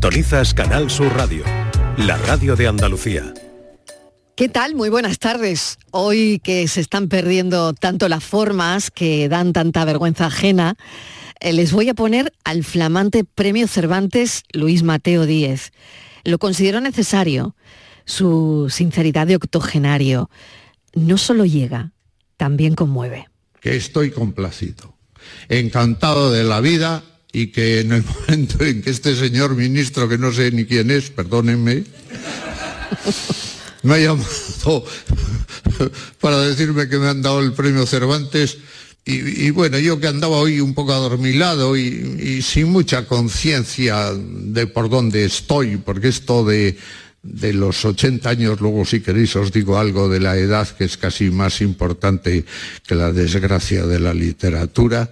Tonizas Canal Sur Radio, la radio de Andalucía. ¿Qué tal? Muy buenas tardes. Hoy que se están perdiendo tanto las formas que dan tanta vergüenza ajena, eh, les voy a poner al flamante Premio Cervantes Luis Mateo Díez. Lo considero necesario. Su sinceridad de octogenario no solo llega, también conmueve. Que estoy complacido, encantado de la vida y que en el momento en que este señor ministro, que no sé ni quién es, perdónenme, me ha llamado para decirme que me han dado el premio Cervantes, y, bueno, yo que andaba hoy un poco adormilado y, y sin mucha conciencia de por dónde estoy, porque esto de, de los 80 años, luego si queréis os digo algo de la edad que es casi más importante que la desgracia de la literatura,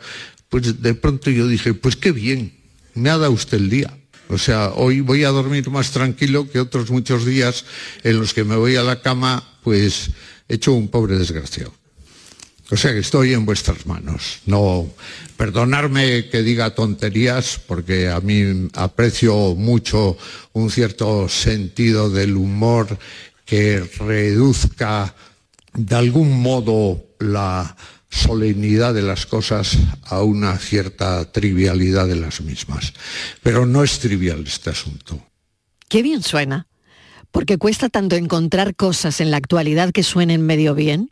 pues de pronto yo dije, pues qué bien, me ha dado usted el día. O sea, hoy voy a dormir más tranquilo que otros muchos días en los que me voy a la cama, pues hecho un pobre desgraciado. O sea que estoy en vuestras manos. No, perdonarme que diga tonterías, porque a mí aprecio mucho un cierto sentido del humor que reduzca de algún modo la solemnidad de las cosas a una cierta trivialidad de las mismas. Pero no es trivial este asunto. Qué bien suena, porque cuesta tanto encontrar cosas en la actualidad que suenen medio bien.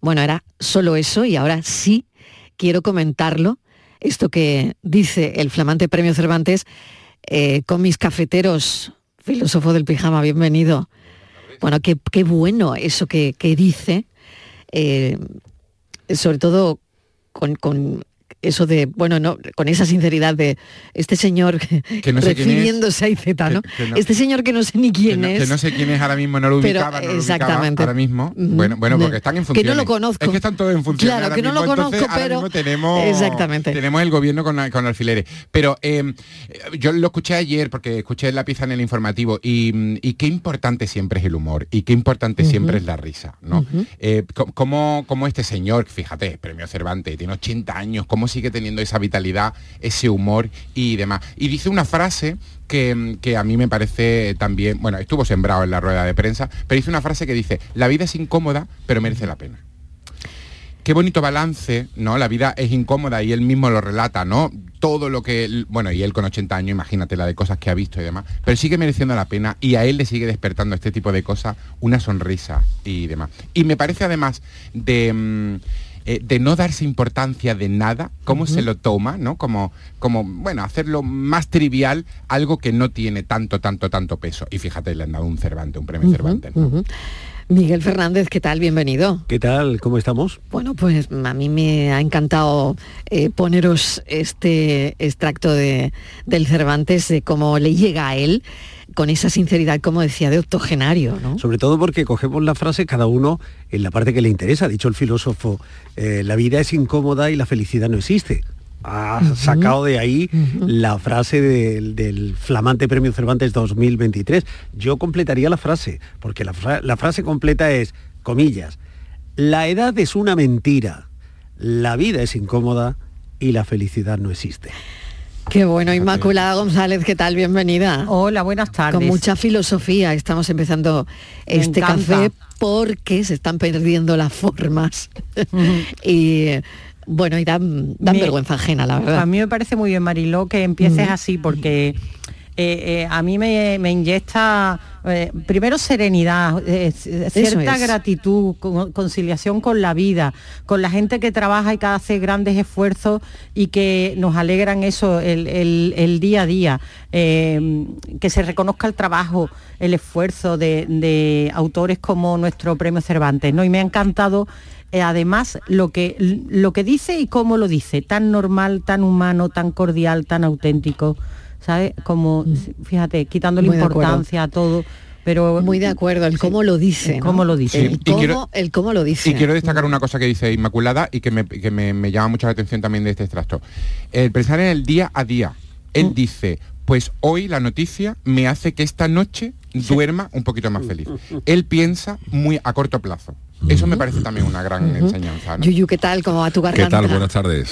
Bueno, era solo eso y ahora sí quiero comentarlo, esto que dice el flamante Premio Cervantes eh, con mis cafeteros, filósofo del pijama, bienvenido. Bueno, qué, qué bueno eso que, que dice, eh, sobre todo con, con eso de, bueno, no, con esa sinceridad de este señor que no sé refiriéndose a IZ, ¿no? Que- que no- Este señor que no sé ni quién que es. que no sé quién es ahora mismo, no lo Pero, ubicaba, no lo ubicaba exactamente. ahora mismo. Bueno, bueno, no. porque están en Que funciones. no lo conozco. Es que están todos en funciones. Claro, ahora que no lo mismo, entonces, conozco, ahora pero- mismo tenemos, Exactamente. tenemos el gobierno con, con alfileres. Pero eh, yo lo escuché ayer porque escuché la pieza en el informativo y, y qué importante siempre es el humor y qué importante siempre es la risa, ¿no? Eh, co- cómo, cómo este señor, fíjate, premio Cervantes, tiene 80 años, cómo sigue teniendo esa vitalidad, ese humor y demás. Y dice una frase que, que a mí me parece también, bueno, estuvo sembrado en la rueda de prensa, pero dice una frase que dice, la vida es incómoda, pero merece la pena. Qué bonito balance, ¿no? La vida es incómoda y él mismo lo relata, ¿no? Todo lo que, él- bueno, y él con 80 años, imagínate la de cosas que ha visto y demás, pero sigue mereciendo la pena y a él le sigue despertando este tipo de cosas una sonrisa y demás. Y me parece además de, mm, eh, de no darse importancia de nada, cómo se lo toma, ¿no? Como, como, bueno, hacerlo más trivial, algo que no tiene tanto, tanto, tanto peso. Y fíjate, le han dado un Cervantes, un premio Cervantes. Miguel Fernández, ¿qué tal? Bienvenido. ¿Qué tal? ¿Cómo estamos? Bueno, pues a mí me ha encantado eh, poneros este extracto de, del Cervantes, de cómo le llega a él, con esa sinceridad, como decía, de octogenario, ¿no? Sobre todo porque cogemos la frase cada uno en la parte que le interesa. Ha dicho el filósofo, eh, la vida es incómoda y la felicidad no existe. Ha sacado de ahí la frase del, del flamante Premio Cervantes 2023. Yo completaría la frase, porque la, fra- la frase completa es, comillas, la edad es una mentira, la vida es incómoda y la felicidad no existe. Qué bueno, Inmaculada González, ¿qué tal? Bienvenida. Hola, buenas tardes. Con mucha filosofía estamos empezando Me este encanta. café porque se están perdiendo las formas. y bueno, y dan, dan Me- vergüenza ajena, la verdad. A mí me parece muy bien, Mariló, que empieces así, porque eh, eh, a mí me, me inyecta eh, primero serenidad, cierta es. gratitud, con- conciliación con la vida, con la gente que trabaja y que hace grandes esfuerzos y que nos alegran eso el, el- el día a día, que se reconozca el trabajo, el esfuerzo de, de autores como nuestro premio Cervantes, ¿no? Y me ha encantado además lo que lo que dice y cómo lo dice, tan normal, tan humano, tan cordial, tan auténtico, ¿sabes? Como fíjate, quitándole Mm. Muy importancia a todo, pero Muy de acuerdo, el Sí, cómo lo dice. el ¿no? cómo lo dice. El, Sí, cómo, quiero- el cómo lo dice. Y quiero destacar una cosa que dice Inmaculada y que me, que me- me llama mucho la atención también de este extracto. El pensar en el día a día. Él dice, pues hoy la noticia me hace que esta noche duerma un poquito más feliz. Él piensa muy a corto plazo. Eso me parece también una gran enseñanza. ¿no? Yuyu, ¿qué tal? ¿Cómo va tu ¿Qué garganta? tal? Buenas tardes.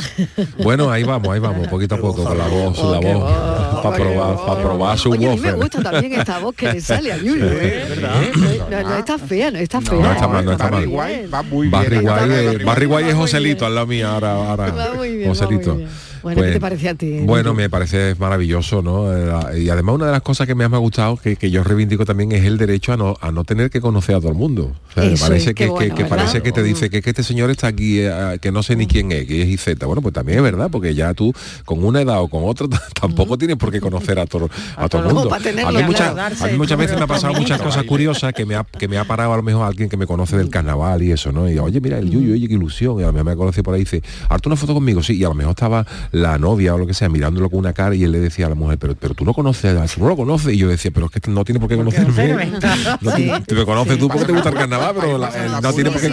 Bueno, ahí vamos, ahí vamos, poquito a poco, con la voz, Oh, la qué voz, voz, para qué probar, voz. para probar su Oye, a mí me gusta también esta voz que le sale a Yuyu. ¿eh? No, no, no está fea, no está fea. No está mal, no está Barry mal. White va muy Barry bien. White, Barry White es Joselito al lado mío ahora, ahora. Va muy bien, va Joselito. muy bien. Bueno, ¿qué te parece a ti, Bueno, me parece maravilloso, ¿no? Eh, Y además una de las cosas que más me ha gustado, que, que yo reivindico también, es el derecho a no, a no tener que conocer a todo el mundo. O sea, me Eso parece es, que, qué que- bueno, que ¿verdad? parece que te dice que, que este señor está aquí, eh, que no sé ni quién es, que es IZ. Bueno, pues también es verdad, porque ya tú con una edad o con otra tampoco tienes por qué conocer a todo, a todo el mundo. tenerlo A mí, muchas, Darse a mí muchas veces me ha pasado muchas cosas curiosas que me ha que me ha parado a lo mejor alguien que me conoce del carnaval y eso, ¿no? Y oye, mira, el Yuyu, oye, qué ilusión. Y a lo mejor me conoce por ahí y dice, harto una foto conmigo, sí, y a lo mejor estaba la novia o lo que sea mirándolo con una cara y él le decía a la mujer, pero, pero tú no conoces, a- tú no lo conoces. Y yo decía, pero es que no tiene por qué conocerme. conocerme. No, te- te me conoces tú porque te gusta el carnaval, pero la- eh, no tiene por qué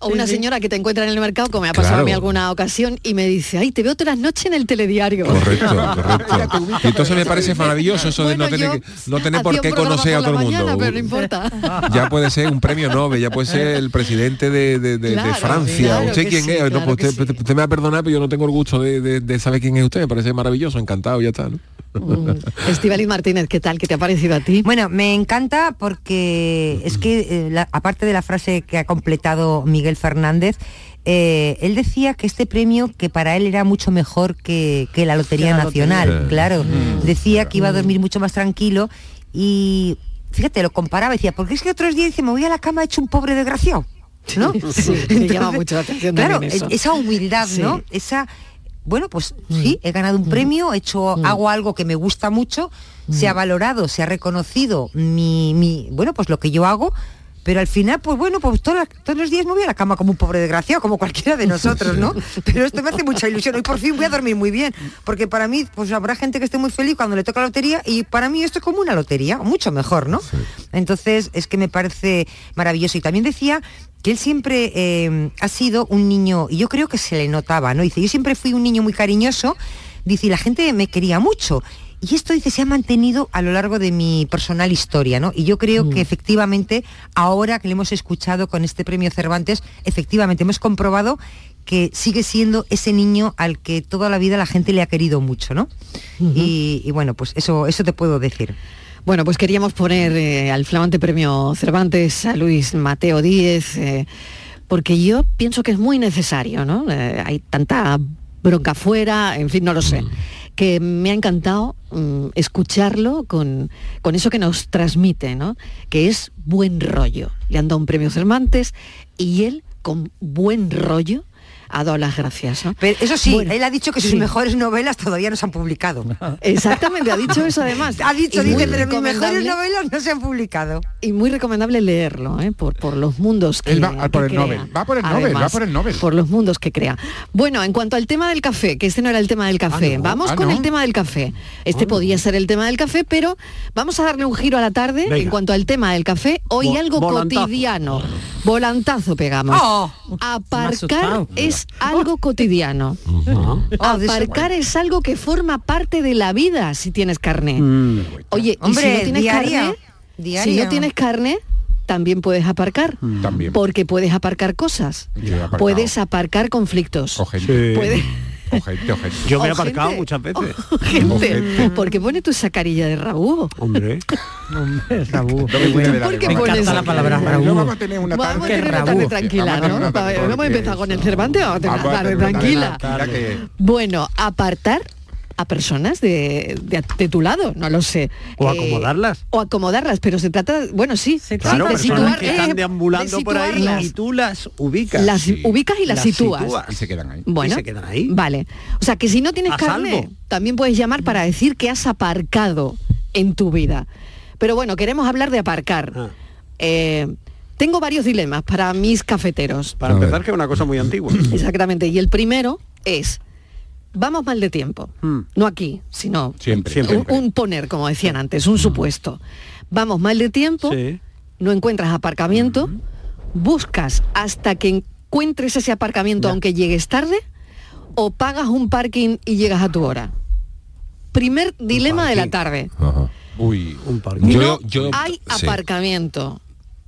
Sí. O una Sí, señora que te encuentra en el mercado, como me ha pasado Claro. a mí alguna ocasión, y me dice, ay, te veo todas las noches en el telediario. Correcto, correcto. Y entonces me parece maravilloso eso de no tener, que- no tener por qué conocer a todo el mundo. mañana, pero no importa. ya puede ser un premio Nobel, ya puede ser el presidente de, de- de- de Claro, Francia. claro ¿Usted quién sí, es? claro no, pues usted, sí. usted me va a perdonar, pero yo no tengo el gusto de, de- de saber quién es usted. Me parece maravilloso, encantado, ya está. ¿no? Estivaliz Martínez, ¿qué tal? ¿Qué te ha parecido a ti? Bueno, me encanta porque es que, eh, la- aparte de la frase que ha completado Miguel Fernández, eh, él decía que este premio, que para él era mucho mejor que, que la Lotería Que la Nacional, lotería. claro. Decía que iba a dormir mucho más tranquilo y, fíjate, lo comparaba, decía, porque es que otros días dice, me voy a la cama hecho un pobre desgraciado. ¿no? Sí, me llama mucho la atención Claro, eso. esa humildad, ¿no? Esa bueno, pues sí, he ganado un premio, he hecho, hago algo que me gusta mucho, se ha valorado, se ha reconocido mi, mi, bueno, pues lo que yo hago, pero al final, pues bueno, pues todos los días me voy a la cama como un pobre desgraciado, como cualquiera de nosotros, ¿no? Pero esto me hace mucha ilusión. Hoy por fin voy a dormir muy bien, porque para mí, pues habrá gente que esté muy feliz cuando le toca la lotería y para mí esto es como una lotería, mucho mejor, ¿no? Entonces es que me parece maravilloso. Y también decía que él siempre eh, ha sido un niño, y yo creo que se le notaba, ¿no? Dice, yo siempre fui un niño muy cariñoso, dice, y la gente me quería mucho. Y esto, dice, se ha mantenido a lo largo de mi personal historia, ¿no? Y yo creo que efectivamente, ahora que le hemos escuchado con este premio Cervantes, efectivamente hemos comprobado que sigue siendo ese niño al que toda la vida la gente le ha querido mucho, ¿no? y, y bueno, pues eso, eso te puedo decir. Bueno, pues queríamos poner eh, al flamante premio Cervantes a Luis Mateo Díez, eh, porque yo pienso que es muy necesario, ¿no? Eh, hay tanta bronca fuera, en fin, no lo sé. Que me ha encantado mm, escucharlo con, con eso que nos transmite, ¿no? Que es buen rollo. Le han dado un premio Cervantes y él, con buen rollo, ha dado las gracias. ¿no? Pero eso sí, Bueno, él ha dicho que sus sí. mejores novelas todavía no se han publicado. Exactamente, ha dicho eso además. Ha dicho, dice, pero mis mejores novelas no se han publicado. y muy recomendable leerlo ¿eh? por, por los mundos que Él va a por el crea. Nobel, va por el Nobel, va por el Nobel. por los mundos que crea bueno en cuanto al tema del café que este no era el tema del café no, vamos ah, con no. el tema del café este podía ser el tema del café pero vamos a darle un giro a la tarde Venga. en cuanto al tema del café hoy algo volantazo. cotidiano volantazo pegamos Oh. aparcar asustado. Es algo cotidiano eso- aparcar es algo que forma parte de la vida si tienes carné Mm. Oye, y Hombre, si no tienes carne, si no tienes carne, también puedes aparcar. También. Porque puedes aparcar cosas. Puedes aparcar conflictos. Puedes o gente, o gente. Yo me he aparcado gente- muchas veces. o gente. Porque pone tu esa carilla de rabú. Hombre. Hombre, Raúl. ¿Dónde tiene de la ¿Por qué pones la palabra Raúl. vamos a tener una Vamos a tarde. tener una rabú. tarde Sí, tranquila, ¿no? Vamos a empezar con el Cervantes, vamos a tener una tarde tranquila. Bueno, apartar a personas de, de- de tu lado, no lo sé. O Eh, acomodarlas. o acomodarlas, pero se trata, bueno, sí, Se sí, Claro, de situar- que eh, de deambulando por ahí y tú las ubicas. Las Sí. ubicas y las, Las sitúas. sitúas. Y se quedan ahí. Bueno, Y se quedan ahí. Vale. O sea, que si no tienes carne, también puedes llamar para decir que has aparcado en tu vida. Pero bueno, queremos hablar de aparcar. Ah. Eh, tengo varios dilemas para mis cafeteros. Para empezar, que es una cosa muy antigua. Exactamente. Y el primero es, vamos mal de tiempo. Hmm. No aquí, sino Siempre. Siempre. un, un poner, como decían antes, un supuesto. Vamos mal de tiempo, Sí. no encuentras aparcamiento, buscas hasta que encuentres ese aparcamiento Ya. aunque llegues tarde, o pagas un parking y llegas a tu hora. Primer dilema de la parking. tarde. Ajá. Uy. Un. Yo- no yo- hay sí. aparcamiento.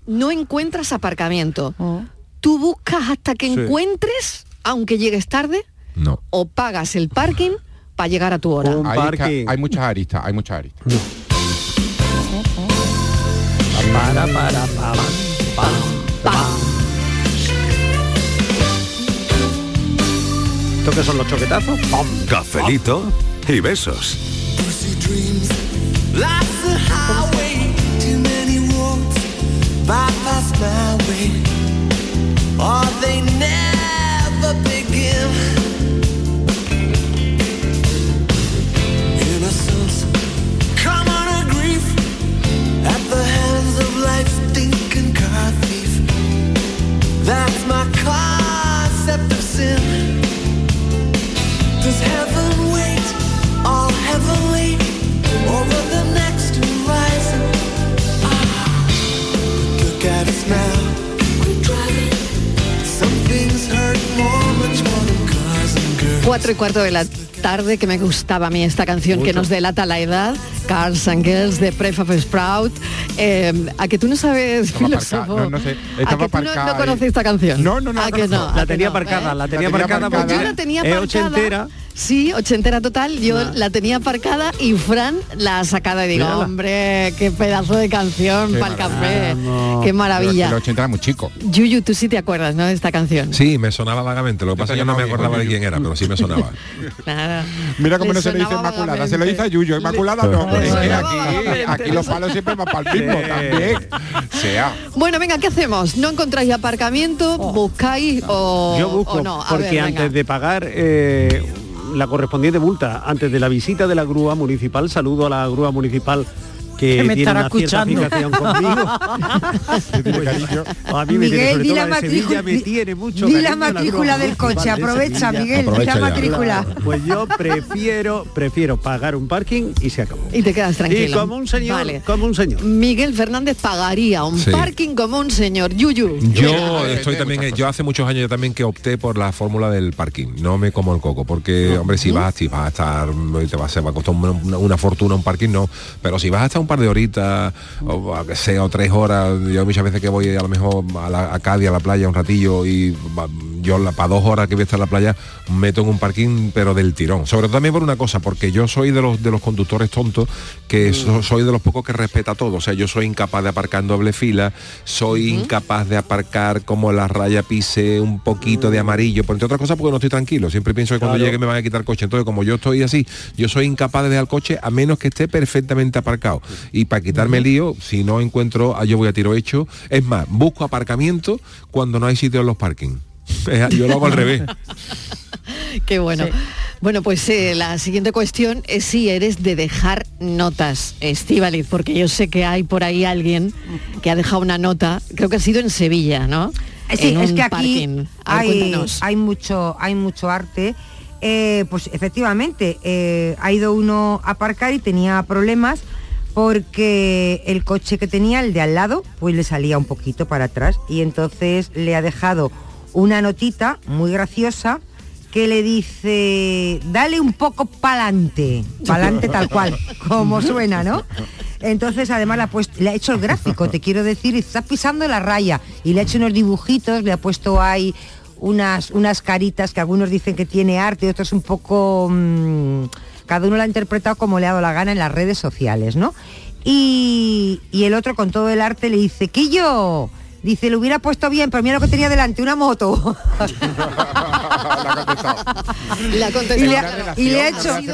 no encuentras aparcamiento. Tú buscas hasta que Sí. encuentres, aunque llegues tarde, No. o pagas el parking para llegar a tu hora. Un parking. hay muchas aristas, hay muchas aristas. Para, para, pa, pa, pa. ¿Esto qué son los choquetazos? Pam. Cafelito y besos. 4 y cuarto de la tarde que me gustaba a mí esta canción que nos delata la edad, Cars and Girls de Prefab Sprout. Eh, a que tú no sabes filósofo. No, sé. a que tú no, conoces esta canción. No, no, no. ¿A que no? La tenía aparcada, la tenía aparcada. Pues yo la tenía aparcada ochentera. Sí, ochentera total. Yo la tenía aparcada y Fran la ha sacado y digo, Mírala. hombre, qué pedazo de canción para el café. Qué maravilla. El 80 era muy chico. Yuyu, tú sí te acuerdas, ¿no? De esta canción. Sí, me sonaba vagamente. Lo que pasa es que no me acordaba de quién era, pero sí me sonaba. Mira cómo Le no se le dice Inmaculada, se lo dice a Yuyo, Inmaculada no. Que sonaba aquí, los palos siempre van para el mismo Sí. también. Sea. Bueno, venga, ¿qué hacemos? ¿No encontráis aparcamiento? ¿Buscáis o, Yo busco, o no? A porque ver, antes de pagar eh, la correspondiente multa, antes de la visita de la grúa municipal, saludo a la grúa municipal que, Que me tiene estará una cierta escuchando. fijación conmigo. a mí me tiene, Miguel, di la matrícula, me tiene mucho di la matrícula del coche, aprovecha. Miguel, di Aprovecha la matrícula. Pues yo prefiero, prefiero pagar un parking y se acabó. Y te quedas tranquilo. Y como un señor, Vale. como un señor. Miguel Fernández pagaría un Sí. parking como un señor. Yuyu. Yo estoy también, yo hace muchos años yo también que opté por la fórmula del parking. No me como el coco, porque hombre, si vas, si vas a estar, te va, se va a costar una, una fortuna un parking, no. Pero si vas a estar un par de horitas, o a que sea, o tres horas, yo muchas veces que voy a lo mejor a, la, a Cádiz, a la playa un ratillo y yo la- para dos horas que voy a estar en la playa meto en un parking pero del tirón. Sobre todo también por una cosa, porque yo soy de los de los conductores tontos que so- soy de los pocos que respeta todo. O sea, yo soy incapaz de aparcar en doble fila, soy incapaz de aparcar como la raya pise un poquito de amarillo, por entre otras cosas porque no estoy tranquilo. Siempre pienso que cuando llegue me van a quitar el coche. Entonces, como yo estoy así, yo soy incapaz de dejar el coche a menos que esté perfectamente aparcado. Y para quitarme el lío, si no encuentro, ah, yo voy a tiro hecho. Es más, busco aparcamiento cuando no hay sitio en los parkings. Yo lo hago al revés. Qué bueno. Bueno, pues eh, la siguiente cuestión es si eres de dejar notas, Estivaliz, porque yo sé que hay por ahí alguien que ha dejado una nota, creo que ha sido en Sevilla, ¿no? Eh, Sí, En es un que aquí ver, hay, hay mucho, hay mucho arte. Eh, pues efectivamente, eh, ha ido uno a aparcar y tenía problemas porque el coche que tenía, el de al lado, pues le salía un poquito para atrás y entonces le ha dejado una notita muy graciosa que le dice, dale un poco pa'lante, pa'lante tal cual, como suena, ¿no? Entonces además le ha, puesto, le ha hecho el gráfico, te quiero decir, está pisando la raya y le ha hecho unos dibujitos, le ha puesto ahí unas, unas caritas que algunos dicen que tiene arte, otros un poco... mm, cada uno lo ha interpretado como le ha dado la gana en las redes sociales, ¿no? Y, y el otro con todo el arte le dice, Quillo, dice, lo hubiera puesto bien, pero mira lo que tenía delante, una moto. La. La y le ha- claro. y le ha Ha hecho- se han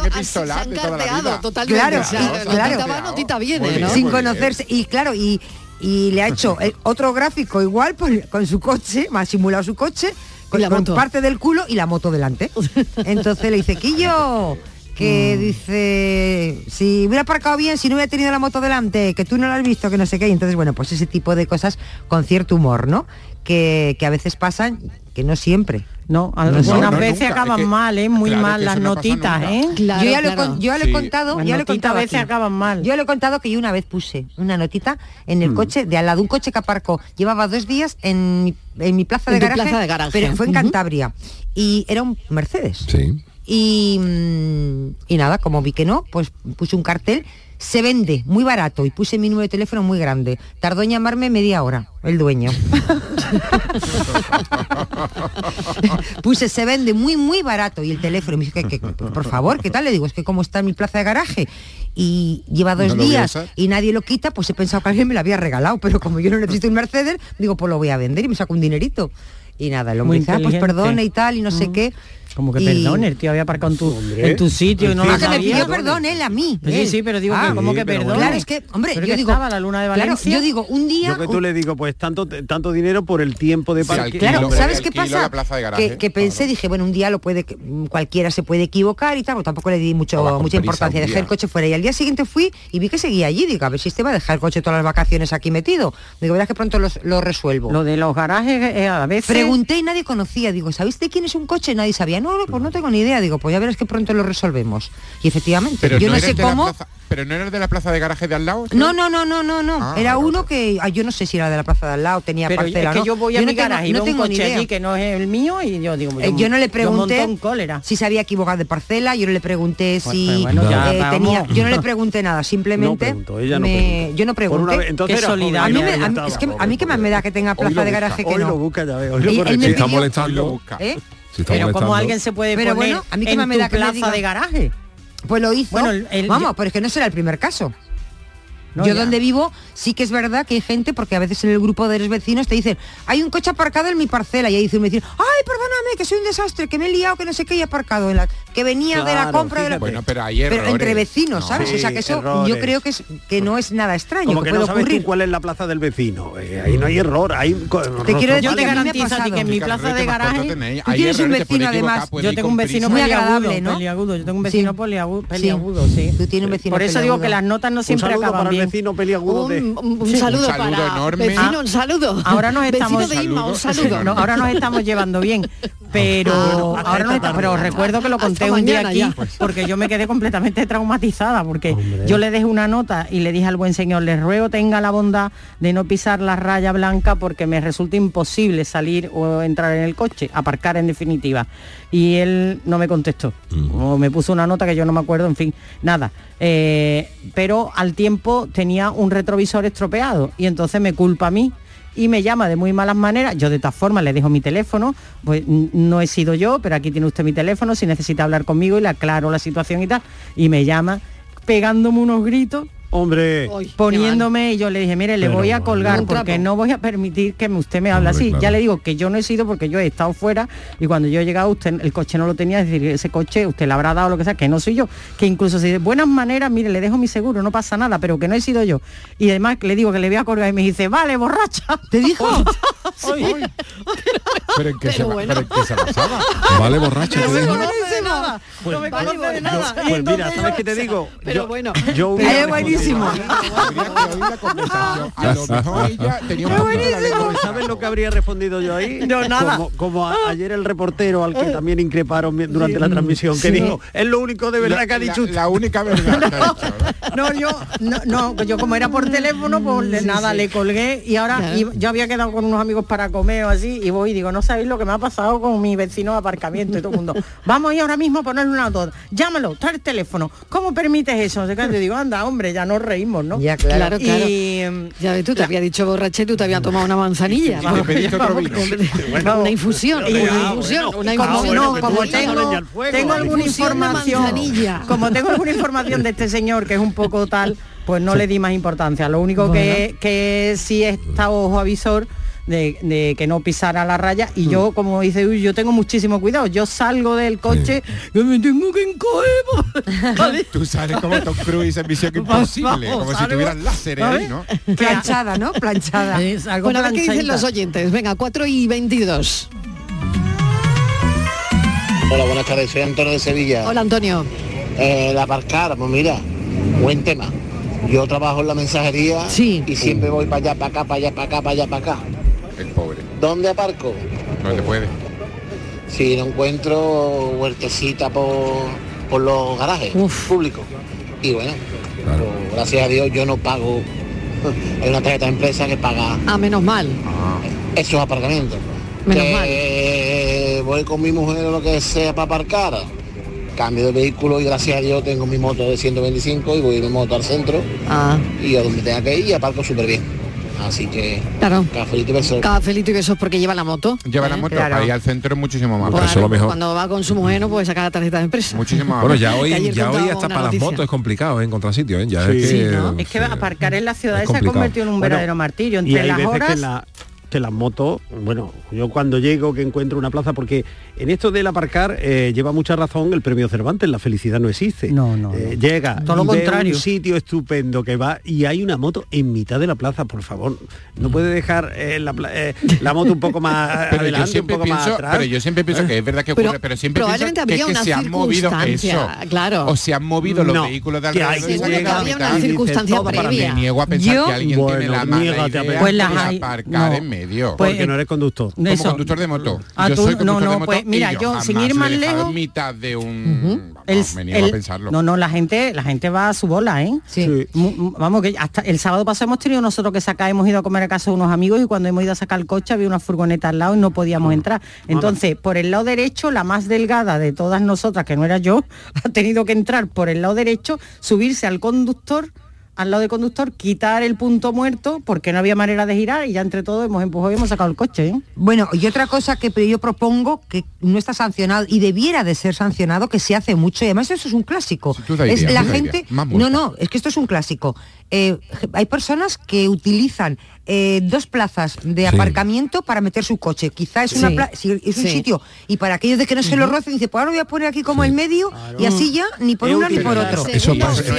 la sin conocerse y claro y, y le ha hecho eh, otro gráfico igual pues, con su coche me ha simulado su coche con, la con parte del culo y la moto delante entonces le dice Quillo que Mm. dice si hubiera aparcado bien si no hubiera tenido la moto delante que tú no la has visto que no sé qué y entonces bueno pues ese tipo de cosas con cierto humor no que, que a veces pasan que no siempre No, algunas no, no, veces nunca. acaban Es que- mal, ¿eh? Muy claro, mal las no notitas. ¿eh? Claro, yo ya, lo, claro. yo ya lo he contado ya lo he contado a veces aquí. acaban mal. Yo le he contado que yo una vez puse una notita en el coche de al lado de un coche que aparcó. Llevaba dos días en mi, en mi plaza, de En garaje, plaza de garaje. pero fue en. Cantabria. Y era un Mercedes. Sí. Y, mm, y nada, como vi que no, pues puse un cartel se vende muy barato y puse mi número de teléfono muy grande. Tardó en llamarme media hora, el dueño. puse se vende muy muy barato y el teléfono y me dice que, que, por favor qué tal le digo es que como está en mi plaza de garaje y lleva dos ¿No lo voy a días y nadie lo quita pues he pensado que alguien me lo había regalado pero como yo no necesito un Mercedes digo pues lo voy a vender y me saco un dinerito y nada el hombre Muy dice ah, pues perdone y tal y no sé qué Como que Y- perdón, el tío había aparcado en tu, en tu sitio y no Ah, lo que me sabía. pidió perdón él a mí Pues sí, él. sí, pero digo Ah, que como sí, que perdón. Claro, es que, hombre, Pero yo que digo, estaba la luna de claro, Valencia. yo digo, un día, Yo que tú le digo, pues tanto tanto dinero por el tiempo de Sí, parque. alquilo, Claro, ¿sabes qué pasa? la plaza de garaje, que, que pensé, claro. dije, bueno, un día lo puede, que- mm, cualquiera se puede equivocar y tal, pero tampoco le di mucho, mucha importancia. Dejé el coche fuera y al día siguiente fui y vi que seguía allí. Digo, a ver si este va a dejar el coche todas las vacaciones aquí metido. Digo, verás que pronto los- lo resuelvo. Lo de los garajes eh, a veces... Pregunté y nadie conocía. Digo, ¿sabéis de quién es un coche? Nadie sabía. No, no, pues no tengo ni idea. Digo, pues ya verás que pronto lo resolvemos. Y efectivamente, Pero yo no, eres sé de la cómo. plaza- pero no eres de la plaza de garaje de al lado. No, no, no, no, no, no. Ah, Era uno que ah, yo no sé si era de la plaza de al lado, tenía Pero parcela. es que ¿no? yo voy a no mi tengo- garaje y no un tengo coche idea. allí que no es el mío y yo digo... Eh, yo no le pregunté cólera. si se había equivocado de parcela, yo no le pregunté Pues, si pues bueno, ya, eh, tenía, yo no le pregunté nada, simplemente No ella no me- yo no pregunté. entonces era a mí, me, a es que a joven, mí que más me da que tenga plaza de garaje que no. Él- me pidió- molestando, ¿Eh? Si está Pero molestando. como alguien se puede Pero poner bueno, a mí que en me tu da que me plaza de garaje. Pues lo hizo. Bueno, el- el- Vamos, pero es que no será el primer caso. No, yo ya. donde vivo sí que es verdad que hay gente, porque a veces en el grupo de los vecinos te dicen, hay un coche aparcado en mi parcela y ahí dice un vecino, ay, perdóname, que soy un desastre, que me he liado, que no sé qué, y he aparcado en la que venía de la compra de la... Bueno, pero hay Pero entre vecinos, No. ¿sabes? Sí, o sea que eso yo creo que es que no es nada extraño, Como que que no puede tú ocurrir. cuál es la plaza del vecino. Eh, ahí no hay error, hay Te quiero decir Yo que te garantizo a ti pasado. que en mi plaza de garaje... Tú tienes un vecino, además. Yo tengo un vecino. Muy agradable, ¿no? peliagudo, yo tengo un vecino peliagudo, peliagudo, sí. Tú tienes un vecino Por eso digo que las notas no Un siempre saludo acaban para el bien. vecino peliagudo de... Un, saludo, Un saludo para enorme. vecino, un saludo. Ahora nos estamos- vecino de Inma, un Saludo. ahora nos estamos llevando bien, pero Ah, ahora no pero recuerdo que lo Hasta un día aquí ya. porque yo me quedé completamente traumatizada porque Hombre. yo le dejé una nota y le dije al buen señor, le ruego tenga la bondad de no pisar la raya blanca porque me resulta imposible salir o entrar en el coche, aparcar en definitiva. Y él no me contestó. O me puso una nota que yo no me acuerdo, en fin, nada. Eh, pero al tiempo tenía un retrovisor estropeado y entonces me culpa a mí y me llama de muy malas maneras. Yo de todas formas le dejo mi teléfono, pues no he sido yo, pero aquí tiene usted mi teléfono, si necesita hablar conmigo y le aclaro la situación y tal. Y me llama pegándome unos gritos Hombre, poniéndome y yo le dije, mire, le Pero voy a colgar porque no voy a permitir que me- usted me hable Hombre, así. claro. Ya le digo que yo no he sido porque yo he estado fuera y cuando yo he llegado usted el coche no lo tenía, es decir, ese coche usted le habrá dado lo que sea, que no soy yo, que incluso si de buenas maneras, mire, le dejo mi seguro, no pasa nada, pero que no he sido yo. Y además le digo que le voy a colgar y me dice, vale, borracha. ¿Te dijo? Pero en qué se, bueno. basaba. Vale, borracho. te de nada. Pues no me vale, conoce de nada. Y pues mira, ¿sabes qué te digo? Pero Yo- bueno. yo Pero hubiera es buenísimo. A lo mejor ella tenía un ¿Sabes lo que habría respondido yo ahí? No, nada. Como, como a- ayer el reportero al que también increparon durante la transmisión, que dijo, es lo único de verdad la, que ha dicho la- usted. la única verdad que ha dicho, ¿no? No, yo, no, no, yo como era por teléfono, pues nada, le colgué y ahora iba- yo había quedado con unos amigos para comer o así y voy y digo, no sabéis lo que me ha pasado con mi vecino de aparcamiento y todo el mundo. Vamos a ahora mismo a ponerle una toda. Llámalo, trae el teléfono. ¿Cómo permites eso? Yo digo, anda, hombre, ya nos reímos, ¿no? Ya, claro. Claro, claro. Y, em, Ya ves, tú te había dicho borraché, tú te habías tomado una manzanilla. Te vino. una infusión, Y- una infusión, una como, infusión. no, como tengo, alguna información como tengo alguna información de este señor que es un poco tal pues no le di más importancia lo único que, que sí está ojo avisor de, de que no pisara la raya y yo como dice uy, yo tengo muchísimo cuidado yo salgo del coche que me tengo que encoger. Tú sales como Tom Cruise en Misión Imposible, Vamos, como si salgo, tuvieras láseres ahí. ¿no? Planchada, ¿no? Planchada. Es algo Bueno, a ver qué dicen los oyentes. Venga, 4 y 22. Hola, buenas tardes, soy Antonio de Sevilla. Hola, Antonio. Eh, el aparcar, pues mira, buen tema. Yo trabajo en la mensajería Sí. y siempre voy para allá, para acá, para allá, para acá, para allá, para acá. El pobre. ¿Dónde aparco? Te puede. Si no encuentro huertecita por, por los garajes Uf. públicos. Y bueno, Claro. pues, gracias a Dios yo no pago. Hay una tarjeta de empresa que paga Ah, menos mal. esos aparcamientos. Menos que voy con mi mujer o lo que sea para aparcar. cambio de vehículo y gracias a Dios tengo mi moto de 125 y voy en mi moto al centro Ah, y a donde tenga que ir y aparco súper bien. Así que, claro. cafelito y beso. Cafelito y besos porque lleva la moto. Lleva la ¿eh? moto para ir al centro es muchísimo más Claro, eso es lo mejor. Cuando va con su mujer no puede sacar la tarjeta de empresa. Muchísimo más Bueno, ya hoy, ya hoy hasta para las noticia. motos es complicado ¿eh? encontrar sitio, ¿eh? Ya Sí. es Sí, que, ¿no? Es que aparcar en la ciudad se ha convertido en un Bueno, verdadero martirio. y Entre hay las veces horas... que, la- que las motos, bueno, yo cuando llego que encuentro una plaza, porque en esto del aparcar eh, lleva mucha razón el premio Cervantes, la felicidad no existe. No, no, Eh, no. Llega, Todo lo contrario. un sitio estupendo que va y hay una moto en mitad de la plaza, por favor. No puede dejar eh, la, eh, la moto un poco más pero yo adelante, un siempre más pienso, atrás. pero yo siempre pienso que es verdad que Pero ocurre, pero, siempre pienso probablemente que, había que una se han movido eso, circunstancia, claro. o se han movido los No, vehículos de hay alrededor que y se Seguro que llega a había mitad. una circunstancia previa. Me niego a pensar Yo- que alguien Bueno, tiene la mala niégate a idea Pues las de hay- aparcar no. En medio. Pues, porque no eres conductor. como Eso. conductor de moto. Ah, yo tú- soy conductor no, no, de moto pues, mira, yo, sin ir más lejos- en mitad de un vamos, El- me niego el- a pensarlo. No, no, la gente, la gente va a su bola, ¿eh? Sí. Sí. Vamos, que hasta el sábado pasado hemos tenido nosotros que sacar, hemos ido a comer a casa de unos amigos y cuando hemos ido a sacar el coche había una furgoneta al lado y no podíamos entrar. Entonces, por el lado derecho, la más delgada de todas nosotras, que no era yo, ha tenido que entrar por el lado derecho, subirse al conductor, al lado del conductor, quitar el punto muerto porque no había manera de girar y ya entre todos hemos empujado y hemos sacado el coche, ¿eh? Bueno, y otra cosa que yo propongo que no está sancionado y debiera de ser sancionado, que se hace mucho, y además eso es un clásico. Sí, tú da es idea, la gente. No, no, es que esto es un clásico. Eh, hay personas que utilizan eh, dos plazas de Sí. aparcamiento para meter su coche. Quizá es, una Sí. pla- si es un Sí. sitio y para aquellos de que no se lo rocen, dice, pues ahora voy a poner aquí como el medio y así ya ni por una ni por otro. Eso pasa- en.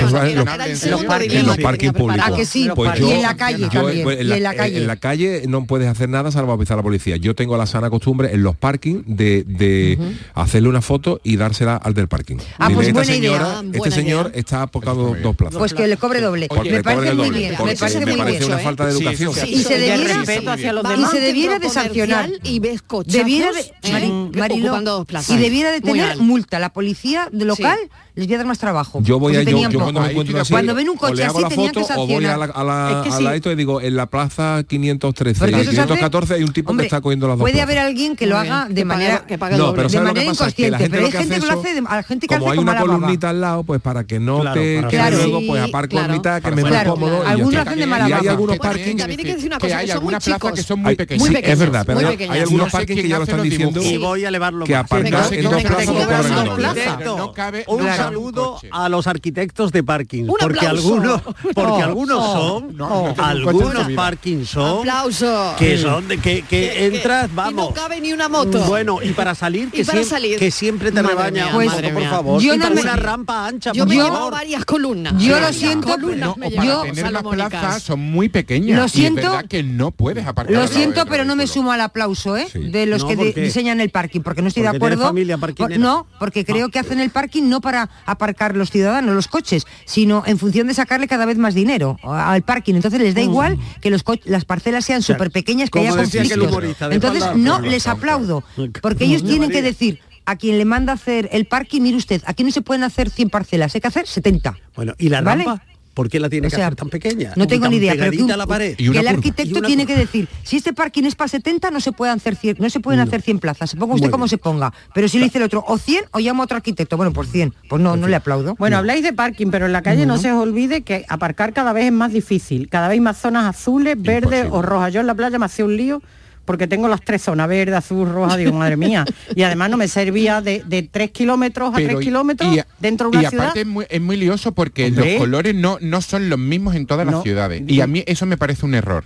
Pues y yo- en la calle yo, también. en la eh, calle. en la calle no puedes hacer nada salvo avisar a la policía. Yo tengo la sana costumbre en los parking de, de hacerle una foto y dársela al del parking. Ah, pues buena idea. Buena este señor está apocando dos plazas. Pues que le cobre doble. Me parece muy bien. porque Me parece me muy parece bien. una falta de Sí, educación. sí, sí. Y se debiera de sancionar. y ves Debiera de, ¿eh? Mariló, plazas. y debiera de tener multa. La policía de local les voy a dar más trabajo. Yo voy a yo, yo cuando me encuentro así, Cuando ven un o coche le hago así, la tenían foto que o voy a la, a la, Es que a sí. la esto y digo en la plaza 513 Porque y eso se hace- 514 hay un tipo Hombre, que está cogiendo las dos Puede plazas. haber alguien que lo haga de manera que pague No, pero de ¿sabes lo que manera inconsciente, pero hay gente que lo hace la gente que como hay como una columnita al lado, pues para que no te luego, pues aparco en mitad, que me más cómodo. Algunos hacen de mala Y hay algunos Bueno, parking también hay que hay que son muy algunas plazas que son muy pequeñas. Es verdad, pero muy hay- algunos No sé parking que ya lo están diciendo. Y voy a elevarlo que más. aparcar en dos plazas no cabe saludo a los arquitectos de parking, Un porque algunos, porque algunos son, algunos parking son Aplauso. que son de que, que entras, Y vamos. no cabe ni una moto. Bueno, y para salir, que, Y para siem- salir. que siempre te Madre rebaña mía, por favor. Yo no me- una rampa ancha, Yo por me Yo- favor. varias columnas. Yo lo siento, columnas No, me he o para llevado tener las salomónicas. plazas son muy pequeñas. Lo y es siento. verdad que no puedes aparcar. Lo siento, pero no me sumo al aplauso, ¿eh? Sí. De los No, que diseñan el parking, porque no estoy de Porque acuerdo. familia parkinera. Por- no, porque creo que hacen el parking no para aparcar los ciudadanos, los coches, sino en función de sacarle cada vez más dinero al parking. Entonces les da igual que los las parcelas sean sea, súper pequeñas, que haya como conflictos. Entonces no les aplaudo, porque ellos tienen que decir a quien le manda hacer el parking, mire usted, aquí no se pueden hacer 100 parcelas, hay que hacer 70. Bueno, ¿y la ¿Vale? rampa? ¿Por qué la tiene O que sea, hacer tan pequeña? No tengo ni idea, pero que, pegadita un- a la pared. que Y el arquitecto Y tiene curva. que decir, si este parking es para 70, no se pueden hacer 100, no se pueden hacer 100 plazas, se ponga usted Muy como bien. se ponga. Pero si le dice el otro, o 100 o llamo a otro arquitecto, bueno, por 100, pues no, no le aplaudo. Bueno, habláis de parking, pero en la calle no se os olvide que aparcar cada vez es más difícil. Cada vez más zonas azules, verdes Imposible. o rojas. Yo en la playa me hacía un lío porque tengo las tres zonas, verde, azul, roja, digo, madre mía. Y además no me servía de, de 3 kilómetros a Pero 3 y- kilómetros y- dentro de una y ciudad. aparte es muy, es muy lioso porque Hombre. los colores no, no son los mismos en todas No. las ciudades. Y a mí eso me parece un error.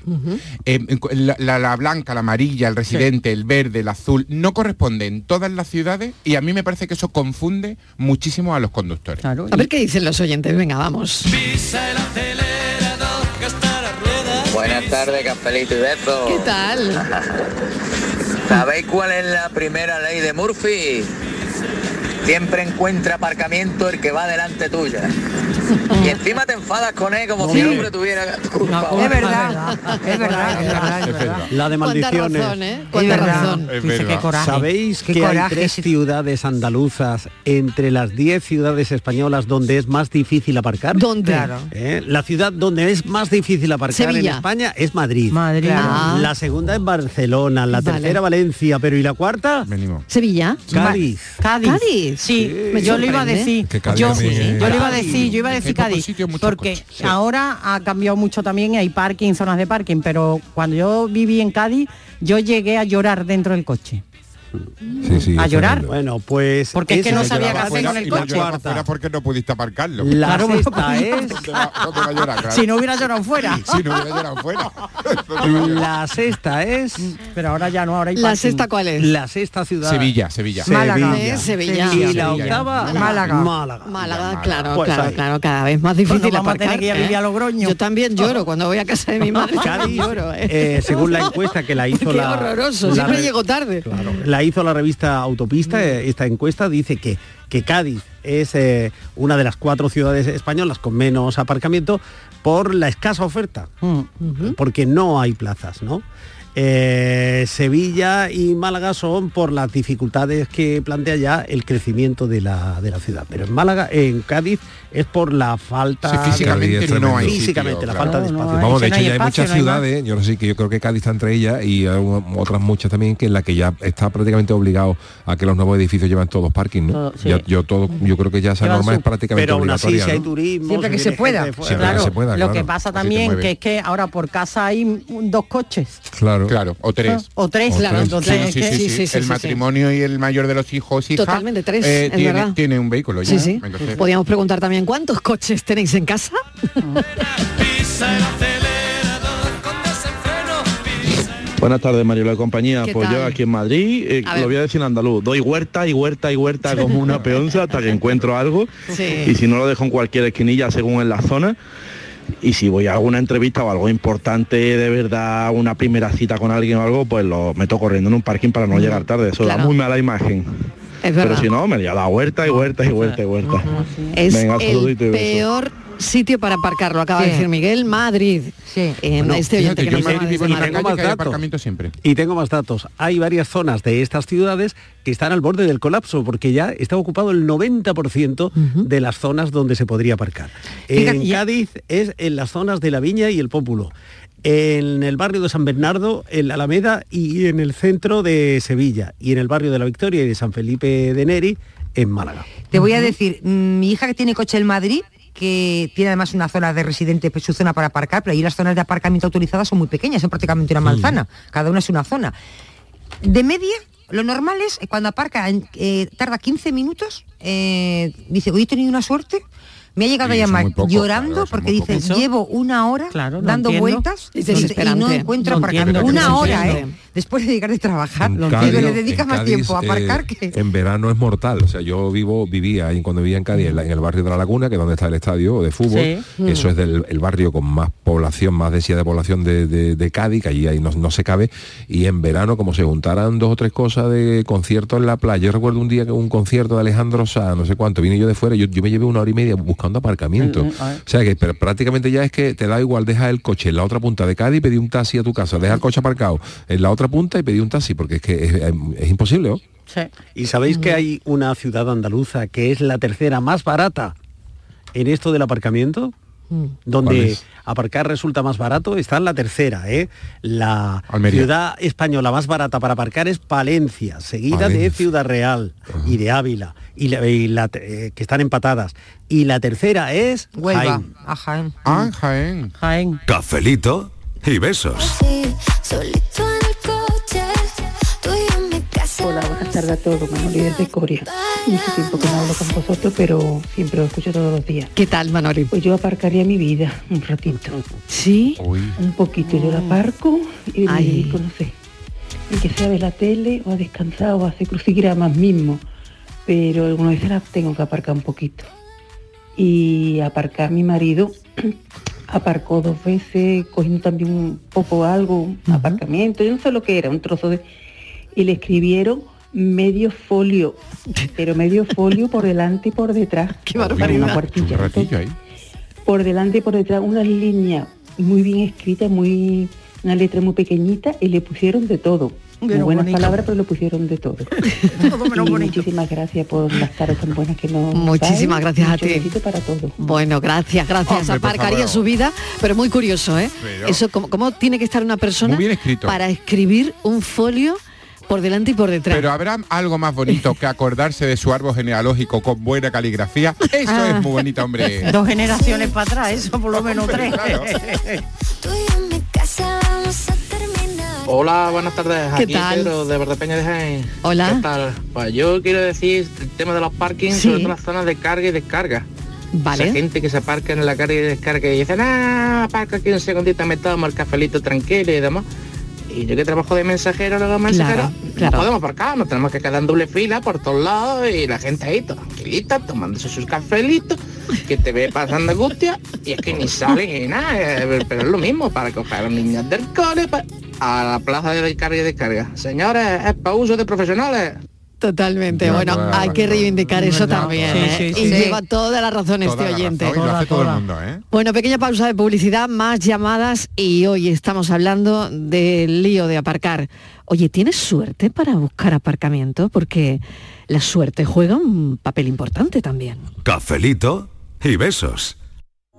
Eh, la, la- la blanca, la amarilla, el residente, el verde, el azul, no corresponden en todas las ciudades y a mí me parece que eso confunde muchísimo a los conductores. Claro, A ver qué dicen los oyentes. Venga, vamos. Tardes, Cafelito y Beto. ¿Qué tal? ¿Sabéis cuál es la primera ley de Murphy? Siempre encuentra aparcamiento el que va delante tuya. Y encima te enfadas con él como si el hombre tuviera culpa. Es verdad, es verdad, es verdad, es verdad. La de Cuánta maldiciones. razón, ¿eh? Razón. Es Dice, verdad. qué coraje. ¿Sabéis Qué que hay tres ciudades andaluzas entre las 10 ciudades españolas donde es más difícil aparcar? ¿Dónde? Claro. ¿Eh? La ciudad donde es más difícil aparcar en. España es Madrid. Madrid. Ah. La segunda es Barcelona, la Vale. tercera Valencia, pero ¿y la cuarta? Venimos. Sevilla. Cádiz. Cádiz. Cádiz. Sí, yo lo iba a decir. Yo, es- yo lo iba a decir, yo iba a decir Cádiz, porque. Sí. ahora ha cambiado mucho también, hay parking, zonas de parking, pero cuando yo viví en Cádiz, yo llegué a llorar dentro del coche. Sí, sí, A es llorar. tremendo. Bueno, pues Porque es que no es sabía la qué hacer con el coche. fuera porque no pudiste aparcarlo. La Claro, sexta es ¿Dónde va, dónde va a llorar? Claro. Si no hubiera llorado fuera. Si no hubiera llorado fuera. la sexta es Pero ahora ya no, ahora hay ¿La parking. sexta cuál es? la sexta ciudad. Sevilla, Sevilla. Málaga. Eh, Sevilla. Y la Sevilla. octava Málaga. Málaga. Málaga, claro, Pues claro, ahí. claro, cada vez más difícil Bueno, vamos a aparcar. tener que ir a vivir ¿eh? a Logroño. Yo también lloro cuando voy a casa de mi madre. Cádiz, lloro, ¿eh? eh, según la encuesta que la hizo Qué la horroroso, la siempre llego tarde. Claro, la hizo la revista Autopista, eh, esta encuesta dice que, que Cádiz es eh, una de las cuatro ciudades españolas con menos aparcamiento por la escasa oferta, Mm. porque no hay plazas, ¿no? Eh, Sevilla y Málaga son por las dificultades que plantea ya el crecimiento de la, de la ciudad. Pero en Málaga, en Cádiz, es por la falta Sí, físicamente Cádiz es no hay físicamente, sitio, la claro. falta de No, no espacio. hay. Vamos, de hecho hay ya hay muchas no hay más. ciudades, yo no sé que yo creo que Cádiz está entre ellas y otras muchas también que en la que ya está prácticamente obligado a que los nuevos edificios llevan todos parking, ¿no? Todo, sí. Ya- yo todo, yo creo que ya esa norma su- es prácticamente Pero aún así, obligatoria. si hay ¿no? turismo, Siempre que se pueda. de Claro, se pueda, lo que pasa también que es que ahora por casa hay dos coches Claro. Claro, o tres. o tres, O claro, tres. entonces Sí, es sí, que- sí, sí, sí, sí, El sí, matrimonio y el mayor de los hijos, hija, Totalmente, tres, eh, es tiene, verdad. tiene un vehículo ya. Sí, sí. Entonces, Podríamos preguntar también cuántos coches tenéis en casa. Buenas tardes, Mariola compañía. ¿Qué Pues tal? yo aquí en Madrid, eh, ver. lo voy a decir en andaluz, doy huerta y huerta y huerta como una peonza hasta que encuentro algo. Sí. Y si no lo dejo en cualquier esquinilla según en la zona. Y si voy a alguna entrevista o algo importante, de verdad, una primera cita con alguien o algo, pues lo meto corriendo en un parking para no llegar tarde. Eso Claro. da muy mala imagen. Es Pero si no, me voy a la huerta y huerta y huerta y huerta. Es Venga, el peor sitio para aparcar, lo acaba de decir Miguel, Madrid. Sí. Eh, Bueno, este oyente que yo vivo en. Tengo más datos. siempre. Y tengo más datos. Hay varias zonas de estas ciudades que están al borde del colapso porque ya está ocupado el 90% de las zonas donde se podría aparcar. Fíjate, En Cádiz es en las zonas de la Viña y el Pópulo. En el barrio de San Bernardo, en la Alameda y en el centro de Sevilla. Y en el barrio de la Victoria y de San Felipe de Neri, en Málaga. Te voy a decir, mm, mi hija que tiene coche en Madrid, que tiene además una zona de residente, pues, su zona para aparcar, pero ahí las zonas de aparcamiento autorizadas son muy pequeñas, son prácticamente una manzana, cada una es una zona. De media, lo normal es, eh, cuando aparca, eh, tarda 15 minutos, eh, dice, hoy he tenido una suerte, me ha llegado a llamar poco, llorando claro, porque dice, poco. Llevo una hora Claro, dando entiendo. vueltas y no encuentro aparcamiento. Una hora. ¿eh? Después de llegar de trabajar, En Cádiz- le dedica en más Cádiz, tiempo a aparcar eh, que... En verano es mortal. O sea, yo vivo, vivía ahí cuando vivía en Cádiz, en, la- en el barrio de la Laguna, que es donde está el estadio de fútbol. Sí. Eso es del el barrio con más población, más densidad de población de, de- de Cádiz, que allí ahí no, no se cabe. Y en verano, como se juntaran dos o tres cosas de conciertos en la playa. Yo recuerdo un día que un concierto de Alejandro Sá, no sé cuánto, vine yo de fuera, yo, yo me llevé una hora y media buscando aparcamiento. Mm, mm. O sea que pero prácticamente ya es que te da igual dejar el coche en la otra punta de Cádiz y pedir un taxi a tu casa, dejar el coche aparcado en la otra punta y pedir un taxi, porque es que es, es imposible. Sí. ¿Y sabéis que hay una ciudad andaluza que es la tercera más barata en esto del aparcamiento? ¿Cuál Donde es? aparcar resulta más barato, está en la tercera, ¿eh? La Almería. ciudad española más barata para aparcar es Palencia, seguida de. Ciudad Real y de Ávila, y la- y la eh, que están empatadas. Y la tercera es Huelva, Jaén. a Jaén. Ah, Jaén. Jaén. Cafelito y besos. Hola, buenas tardes a todos, Manoli desde Coria. Mucho tiempo que no hablo con vosotros, pero siempre os escucho todos los días. ¿Qué tal, Manoli? Pues yo aparcaría mi vida un ratito, Sí. Uy. un poquito. Yo la aparco y Ay. no sé, en que sea ver la tele o a descansar o a hacer crucigramas mismo. Pero algunas veces la tengo que aparcar un poquito. Y aparcar mi marido aparcó dos veces, cogiendo también un poco algo, un aparcamiento, yo no sé lo que era, un trozo de... Y le escribieron medio folio, pero medio folio por delante y por detrás. Qué Para barbaridad. una ahí. por delante y por detrás unas líneas muy bien escritas, muy una letra muy pequeñita y le pusieron de todo. Muy buenas bonito. palabras, pero le pusieron de todo. y muchísimas gracias por las caras tan buenas que nos Muchísimas dais. gracias a ti. besito para todos. Bueno, gracias, gracias. Hombre, Aparcaría favor. su vida, pero muy curioso, ¿eh? Pero- Eso, ¿cómo, cómo tiene que estar una persona Muy bien escrito. para escribir un folio por delante y por detrás? Pero habrá algo más bonito que acordarse de su árbol genealógico con buena caligrafía. Eso Ah. es muy bonito, hombre. Dos generaciones para atrás, eso por lo menos tres. Hola, buenas tardes. ¿Qué Aquí tal? Pedro de Verdepeña de Jaén. Hola. ¿Qué tal? Pues yo quiero decir el tema de los parkings, Sí. sobre todo las zonas de carga y descarga. Vale. Esa gente que se aparca en la carga y descarga y dice, ah, aparca aquí un segundito, me tomo el cafelito tranquilo y demás. Y yo que trabajo de mensajero, luego mensajero, claro. no podemos aparcar, nos tenemos que quedar en doble fila por todos lados y la gente ahí tranquilita, tomándose sus cafelitos, que te ve pasando angustia y es que ni salen ni nada, eh, pero es lo mismo para coger a los niños del cole a la plaza de carga y descarga. Señores, es para uso de profesionales. Totalmente. Ya, bueno, hay que reivindicar eso también. Sí, ¿eh? sí, y sí. lleva toda la razón Toda este la oyente. razón, y lo hace todo el mundo, ¿eh? Bueno, pequeña pausa de publicidad, más llamadas y hoy estamos hablando del lío de aparcar. Oye, ¿tienes suerte para buscar aparcamiento? Porque la suerte juega un papel importante también. Cafelito y besos.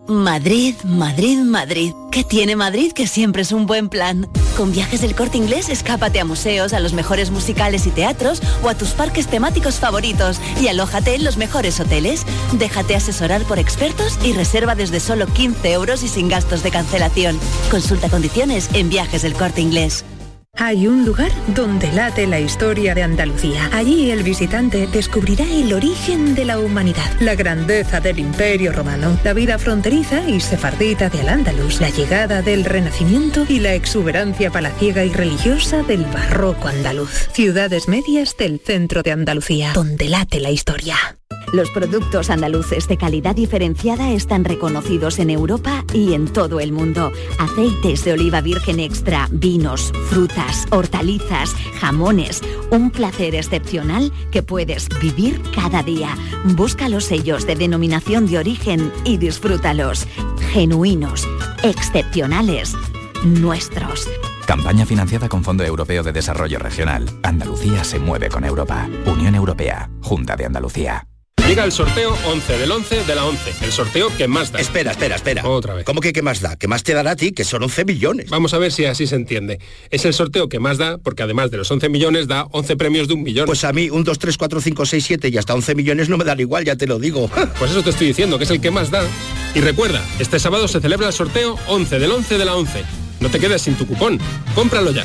Madrid, Madrid, Madrid. ¿Qué tiene Madrid que siempre es un buen plan? Con viajes del corte inglés, escápate a museos, a los mejores musicales y teatros o a tus parques temáticos favoritos y alójate en los mejores hoteles. Déjate asesorar por expertos y reserva desde solo 15 euros y sin gastos de cancelación. Consulta condiciones en viajes del corte inglés. Hay un lugar donde late la historia de Andalucía. Allí el visitante descubrirá el origen de la humanidad, la grandeza del imperio romano, la vida fronteriza y sefardita de Al-Ándalus, la llegada del Renacimiento y la exuberancia palaciega y religiosa del barroco andaluz. Ciudades medias del centro de Andalucía, donde late la historia. Los productos andaluces de calidad diferenciada están reconocidos en Europa y en todo el mundo. Aceites de oliva virgen extra, vinos, frutas, hortalizas, jamones. Un placer excepcional que puedes vivir cada día. Busca los sellos de denominación de origen y disfrútalos. Genuinos, excepcionales, nuestros. Campaña financiada con Fondo Europeo de Desarrollo Regional. Andalucía se mueve con Europa. Unión Europea. Junta de Andalucía. Llega el sorteo 11 del 11 de la 11. El sorteo que más da. Espera, espera, espera. Otra vez. ¿Cómo que qué más da? ¿Qué más te dará a ti? Que son 11 millones. Vamos a ver si así se entiende. Es el sorteo que más da porque además de los 11 millones da 11 premios de un millón. Pues a mí un 2, 3, 4, 5, 6, 7 y hasta 11 millones no me dan igual, ya te lo digo. Pues eso te estoy diciendo, que es el que más da. Y recuerda, este sábado se celebra el sorteo 11 del 11 de la 11. No te quedes sin tu cupón. Cómpralo ya.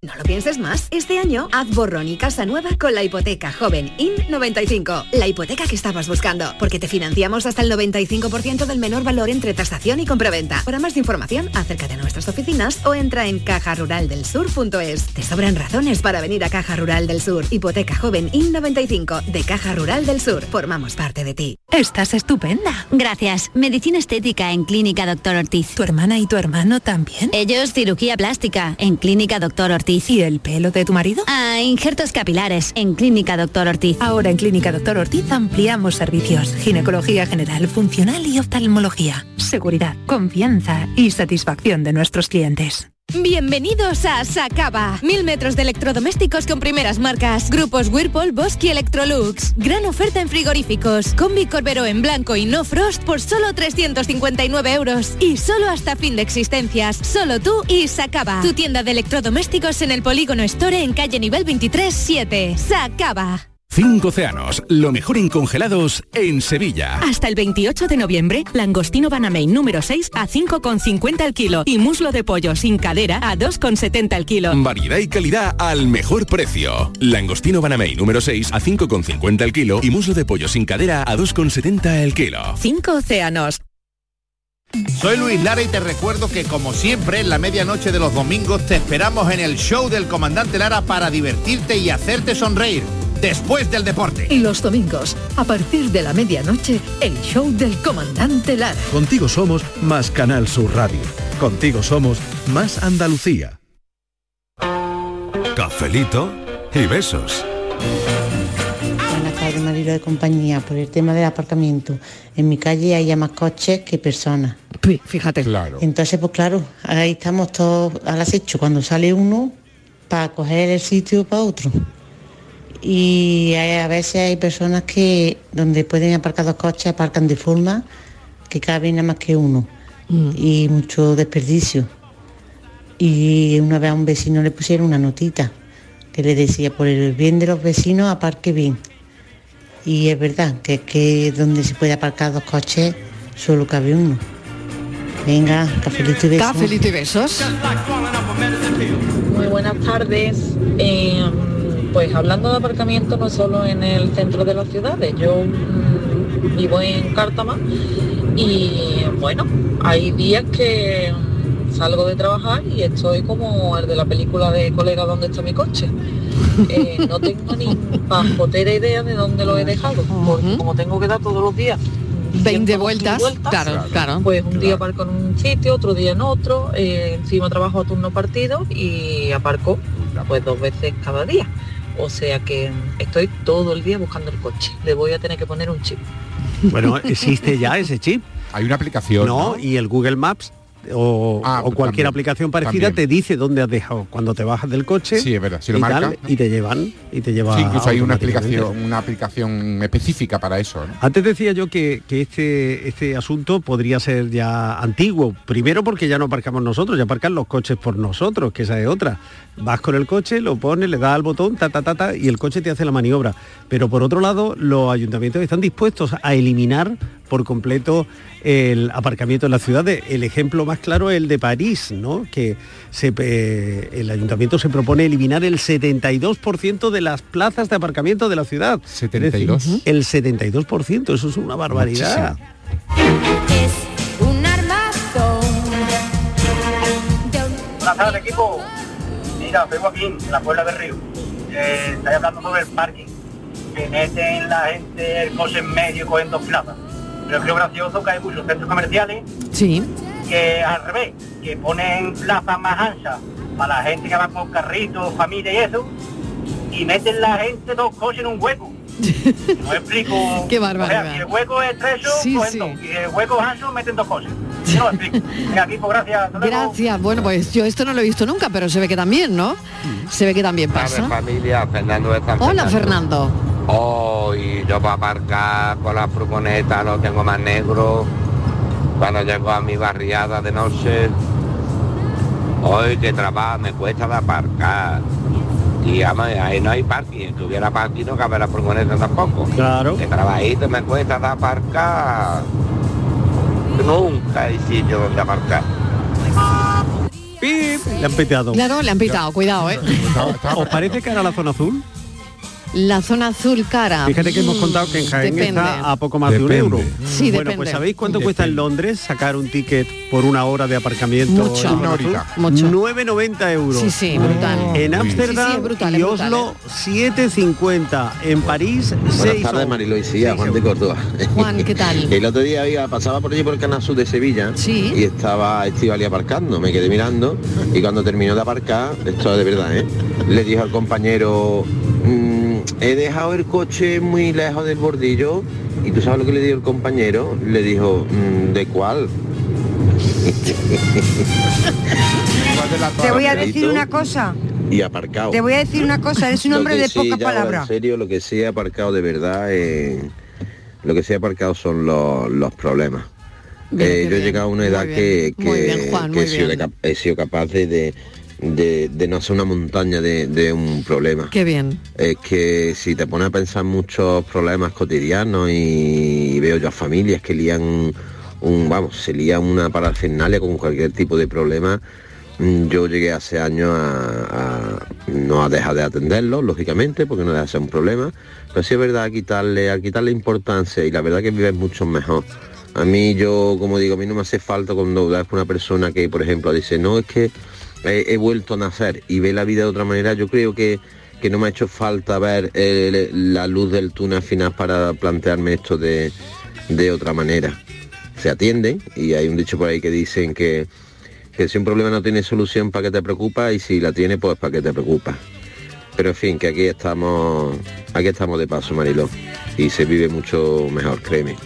No lo pienses más. Este año haz borrón y casa nueva con la hipoteca joven IN95. La hipoteca que estabas buscando. Porque te financiamos hasta el 95% del menor valor entre tasación y compraventa. Para más información, acércate a nuestras oficinas o entra en cajaruraldelsur.es. Te sobran razones para venir a Caja Rural del Sur. Hipoteca joven IN95 de Caja Rural del Sur. Formamos parte de ti. Estás estupenda. Gracias. Medicina estética en Clínica Doctor Ortiz. ¿Tu hermana y tu hermano también? Ellos cirugía plástica en Clínica Doctor Ortiz. ¿Y el pelo de tu marido? Ah, injertos capilares en Clínica Doctor Ortiz. Ahora en Clínica Doctor Ortiz ampliamos servicios. Ginecología general, funcional y oftalmología. Seguridad, confianza y satisfacción de nuestros clientes. Bienvenidos a Sacaba. Mil metros de electrodomésticos con primeras marcas. Grupos Whirlpool, Bosque y Electrolux. Gran oferta en frigoríficos. Combi Corbero en blanco y no frost por solo 359 euros. Y solo hasta fin de existencias. Solo tú y Sacaba. Tu tienda de electrodomésticos en el Polígono Store en calle nivel 23 7. Sacaba. Cinco océanos, lo mejor en congelados en Sevilla. Hasta el 28 de noviembre, langostino Banamey número 6 a 5,50 el kilo y muslo de pollo sin cadera a 2,70 el kilo. Variedad y calidad al mejor precio. Langostino Banamey número 6 a 5,50 el kilo y muslo de pollo sin cadera a 2,70 el kilo. Cinco océanos. Soy Luis Lara y te recuerdo que como siempre en la medianoche de los domingos te esperamos en el show del comandante Lara para divertirte y hacerte sonreír después del deporte. Y los domingos, a partir de la medianoche, el show del comandante Lara. Contigo somos más Canal Sur Radio. Contigo somos más Andalucía. cafelito y besos. Buenas tardes, Marilo de compañía. Por el tema del aparcamiento, en mi calle hay ya más coches que personas. fíjate. Claro. Entonces, pues claro, ahí estamos todos al acecho. Cuando sale uno, para coger el sitio para otro. Y hay- a veces hay personas que donde pueden aparcar dos coches, aparcan de forma que cabe nada más que uno. Y mucho desperdicio. Y una vez a un vecino le pusieron una notita que le decía, por el bien de los vecinos, aparque bien. Y es verdad que es que donde se puede aparcar dos coches, solo cabe uno. Venga, cafelito y besos. Cafelito y besos. Muy buenas tardes. Eh, pues hablando de aparcamiento, no solo en el centro de las ciudades, yo mm, vivo en Cártama y bueno, hay días que mm, salgo de trabajar y estoy como el de la película de colega ¿Dónde está mi coche? Eh, no tengo ni pajotera idea de dónde lo he dejado, porque como tengo que dar todos los días 20 vueltas, claro, claro. pues un día aparco en un sitio, otro día en otro, eh, encima trabajo a turno partido y aparco pues dos veces cada día. O sea que estoy todo el día buscando el coche. Le voy a tener que poner un chip. Bueno, existe ya ese chip. Hay una aplicación. No, y el Google Maps o, Ah, o pues cualquier también, aplicación parecida también. te dice dónde has dejado cuando te bajas del coche. Sí, es verdad, si lo y, tal, marca. y te llevan y te lleva Sí, incluso hay una automáticamente. aplicación, una aplicación específica para eso. ¿no? Antes decía yo que, que este, este asunto podría ser ya antiguo. Primero porque ya no aparcamos nosotros, ya aparcan los coches por nosotros, que esa es otra. Vas con el coche, lo pones, le das al botón, ta, ta, ta, ta, y el coche te hace la maniobra. Pero por otro lado, los ayuntamientos están dispuestos a eliminar por completo el aparcamiento en las ciudades. El ejemplo más claro es el de París, ¿no? Que se, eh, el ayuntamiento se propone eliminar el 72% de las plazas de aparcamiento de la ciudad. Es decir, ¿72? el 72%, eso es una barbaridad. Un armazo. Buenas tardes, equipo. Mira, soy Joaquín, de la Puebla del Río. Eh, estáis hablando sobre el parking. Que meten la gente el coche en medio dos plazas. Pero creo gracioso que hay muchos centros comerciales Sí. que al revés, que ponen plazas más anchas para la gente que va con carritos, familia y eso, y meten la gente dos coches en un hueco. No explico. Qué O barbaridad. sea, si el hueco es estrecho, Sí, cogen sí. Y el hueco es ancho, meten dos coches. No. Venga, equipo, gracias. Gracias. Bueno, pues yo esto no lo he visto nunca, pero se ve que también, ¿no? Se ve que también pasa. familia, Fernando de San Hola, Fernando. Hoy yo para aparcar con la furgoneta lo tengo más negro. Cuando llego a mi barriada de noche, hoy que trabajo me cuesta de aparcar. Y además, ahí no hay parking, si hubiera parking no cabe la furgoneta tampoco. Claro. Que trabajito me cuesta de aparcar. Nunca hay sitio donde aparcar. ¡Pip! Le han peteado. Claro, le han pitado, cuidado, ¿eh? ¿Os parece que era la zona azul? La zona azul cara. Fíjate que hemos Mm, contado que en Jaén depende. está a poco más Depende. de un euro. Sí, bueno, depende. pues ¿sabéis cuánto cuesta en Londres sacar un ticket por una hora de aparcamiento? Mucho. en Una horita. Mucho. 9,90 euros. Sí, sí, brutal. En Sí, sí, Ámsterdam es brutal, y Oslo 7,50. En París 6 Buenas tardes, Marilo y Cía, Juan de Córdoba. Juan, ¿qué tal? El otro día iba, pasaba por allí por el canal sur de Sevilla y estaba Estivali aparcando, me quedé mirando y cuando terminó de aparcar, esto es de verdad, ¿eh? le dijo al compañero, "Mm, he dejado el coche muy lejos del bordillo y tú sabes lo que le dijo el compañero, le dijo, "Mm, ¿de cuál? Te voy a decir una cosa. Y aparcado. Te voy a decir una cosa, eres un hombre de sí, pocas palabras. En serio, lo que sí he aparcado de verdad, eh, lo que sí he aparcado son los, los problemas. Bien, Eh, yo he llegado a una edad bien. que, Muy que- bien, Juan, que muy he, sido bien. de cap- he sido capaz de, de, de- de no hacer una montaña de, de un problema. Qué bien. Es que si te pones a pensar muchos problemas cotidianos y veo yo a familias que lían un, vamos, se lían una parafernalia con cualquier tipo de problema, mm, yo llegué hace años a, a no a dejar de atenderlos, lógicamente, porque no deja de ser un problema, pero sí es verdad a quitarle, a quitarle importancia y la verdad que vives mucho mejor. A mí yo, como digo, a mí no me hace falta cuando una persona que, por ejemplo, dice, no, es que he, vuelto a nacer y ve la vida de otra manera, yo creo que, que no me ha hecho falta ver eh, la luz del túnel final para plantearme esto de, de otra manera. Se atienden y hay un dicho por ahí que dicen que, que si un problema no tiene solución, ¿para qué te preocupa? Y si la tiene, pues ¿para qué te preocupa? Pero en fin, que aquí estamos, aquí estamos de paso, Mariló. Y se vive mucho mejor, créeme.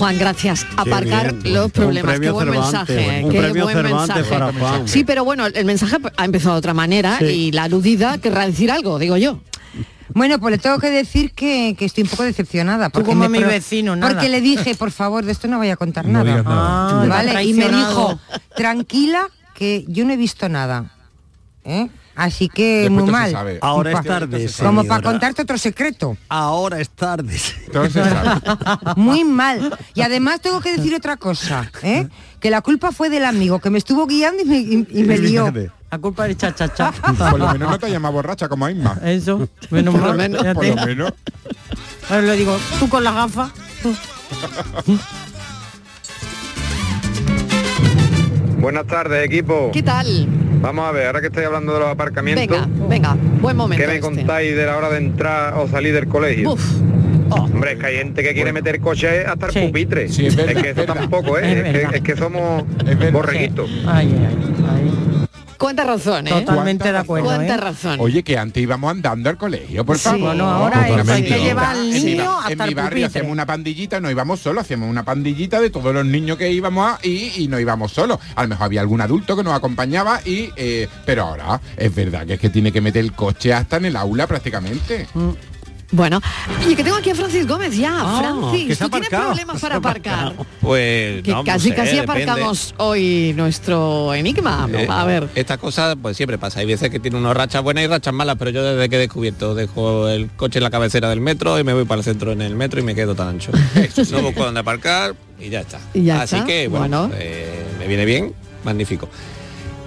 Juan, gracias. Aparcar bien. los problemas. Qué buen Cervantes, mensaje. un qué premio buen Cervantes mensaje. para Juan. Sí, pero bueno, el mensaje ha empezado de otra manera Sí. y la aludida querrá decir algo, digo yo. Bueno, pues le tengo que decir que, que estoy un poco decepcionada. Porque como me mi vecino, nada. Porque le dije, por favor, de esto no vaya a contar No nada. Ah, vale, y me dijo, tranquila, que yo no he visto nada. ¿eh? Así que Después muy mal. sabe. Ahora es tarde, Como para contarte otro secreto. Ahora es tarde. Muy mal. Y además tengo que decir otra cosa, ¿eh? que la culpa fue del amigo que me estuvo guiando y me, y- y me lió. La culpa de cha cha cha. Por lo menos no te llamas borracha como a Isma. Eso, menos Por lo mal. menos, por lo menos. Ahora le digo, tú con las gafas. Buenas tardes, equipo. ¿Qué tal? Vamos a ver, ahora que estoy hablando de los aparcamientos, Venga, venga, buen momento. ¿qué me este. contáis de la hora de entrar o salir del colegio? Uf. Hombre, es que hay gente que quiere meter coche hasta el pupitre. Sí, es verdad, que eso tampoco, Es ¿eh? Es, verdad. que, es que somos borreguitos. Cuánta razón, ¿eh? Totalmente de acuerdo, Cuánta ¿eh? razón. Oye, que antes íbamos andando al colegio, por Sí. favor. Bueno, ahora hay Totalmente. que llevar al En mi niño ba- hasta En mi el barrio hacíamos una pandillita, no íbamos solos, hacíamos una pandillita de todos los niños que íbamos a, y, y no íbamos solos. A lo mejor había algún adulto que nos acompañaba y eh, pero ahora es verdad que es que tiene que meter el coche hasta en el aula prácticamente. Bueno, y que tengo aquí a Francis Gómez ya. Ah, Francis, ¿tú tienes problemas para aparcar? Pues Que no, no casi sé, casi depende. aparcamos hoy nuestro enigma. Eh, a ver. Estas cosas pues siempre pasa. Hay veces que tiene unas rachas buenas y rachas malas, pero yo desde que he descubierto dejo el coche en la cabecera del metro y me voy para el centro en el metro y me quedo tan ancho. no busco dónde aparcar y ya está. Y ya Así está, que bueno, bueno. eh, me viene bien, magnífico.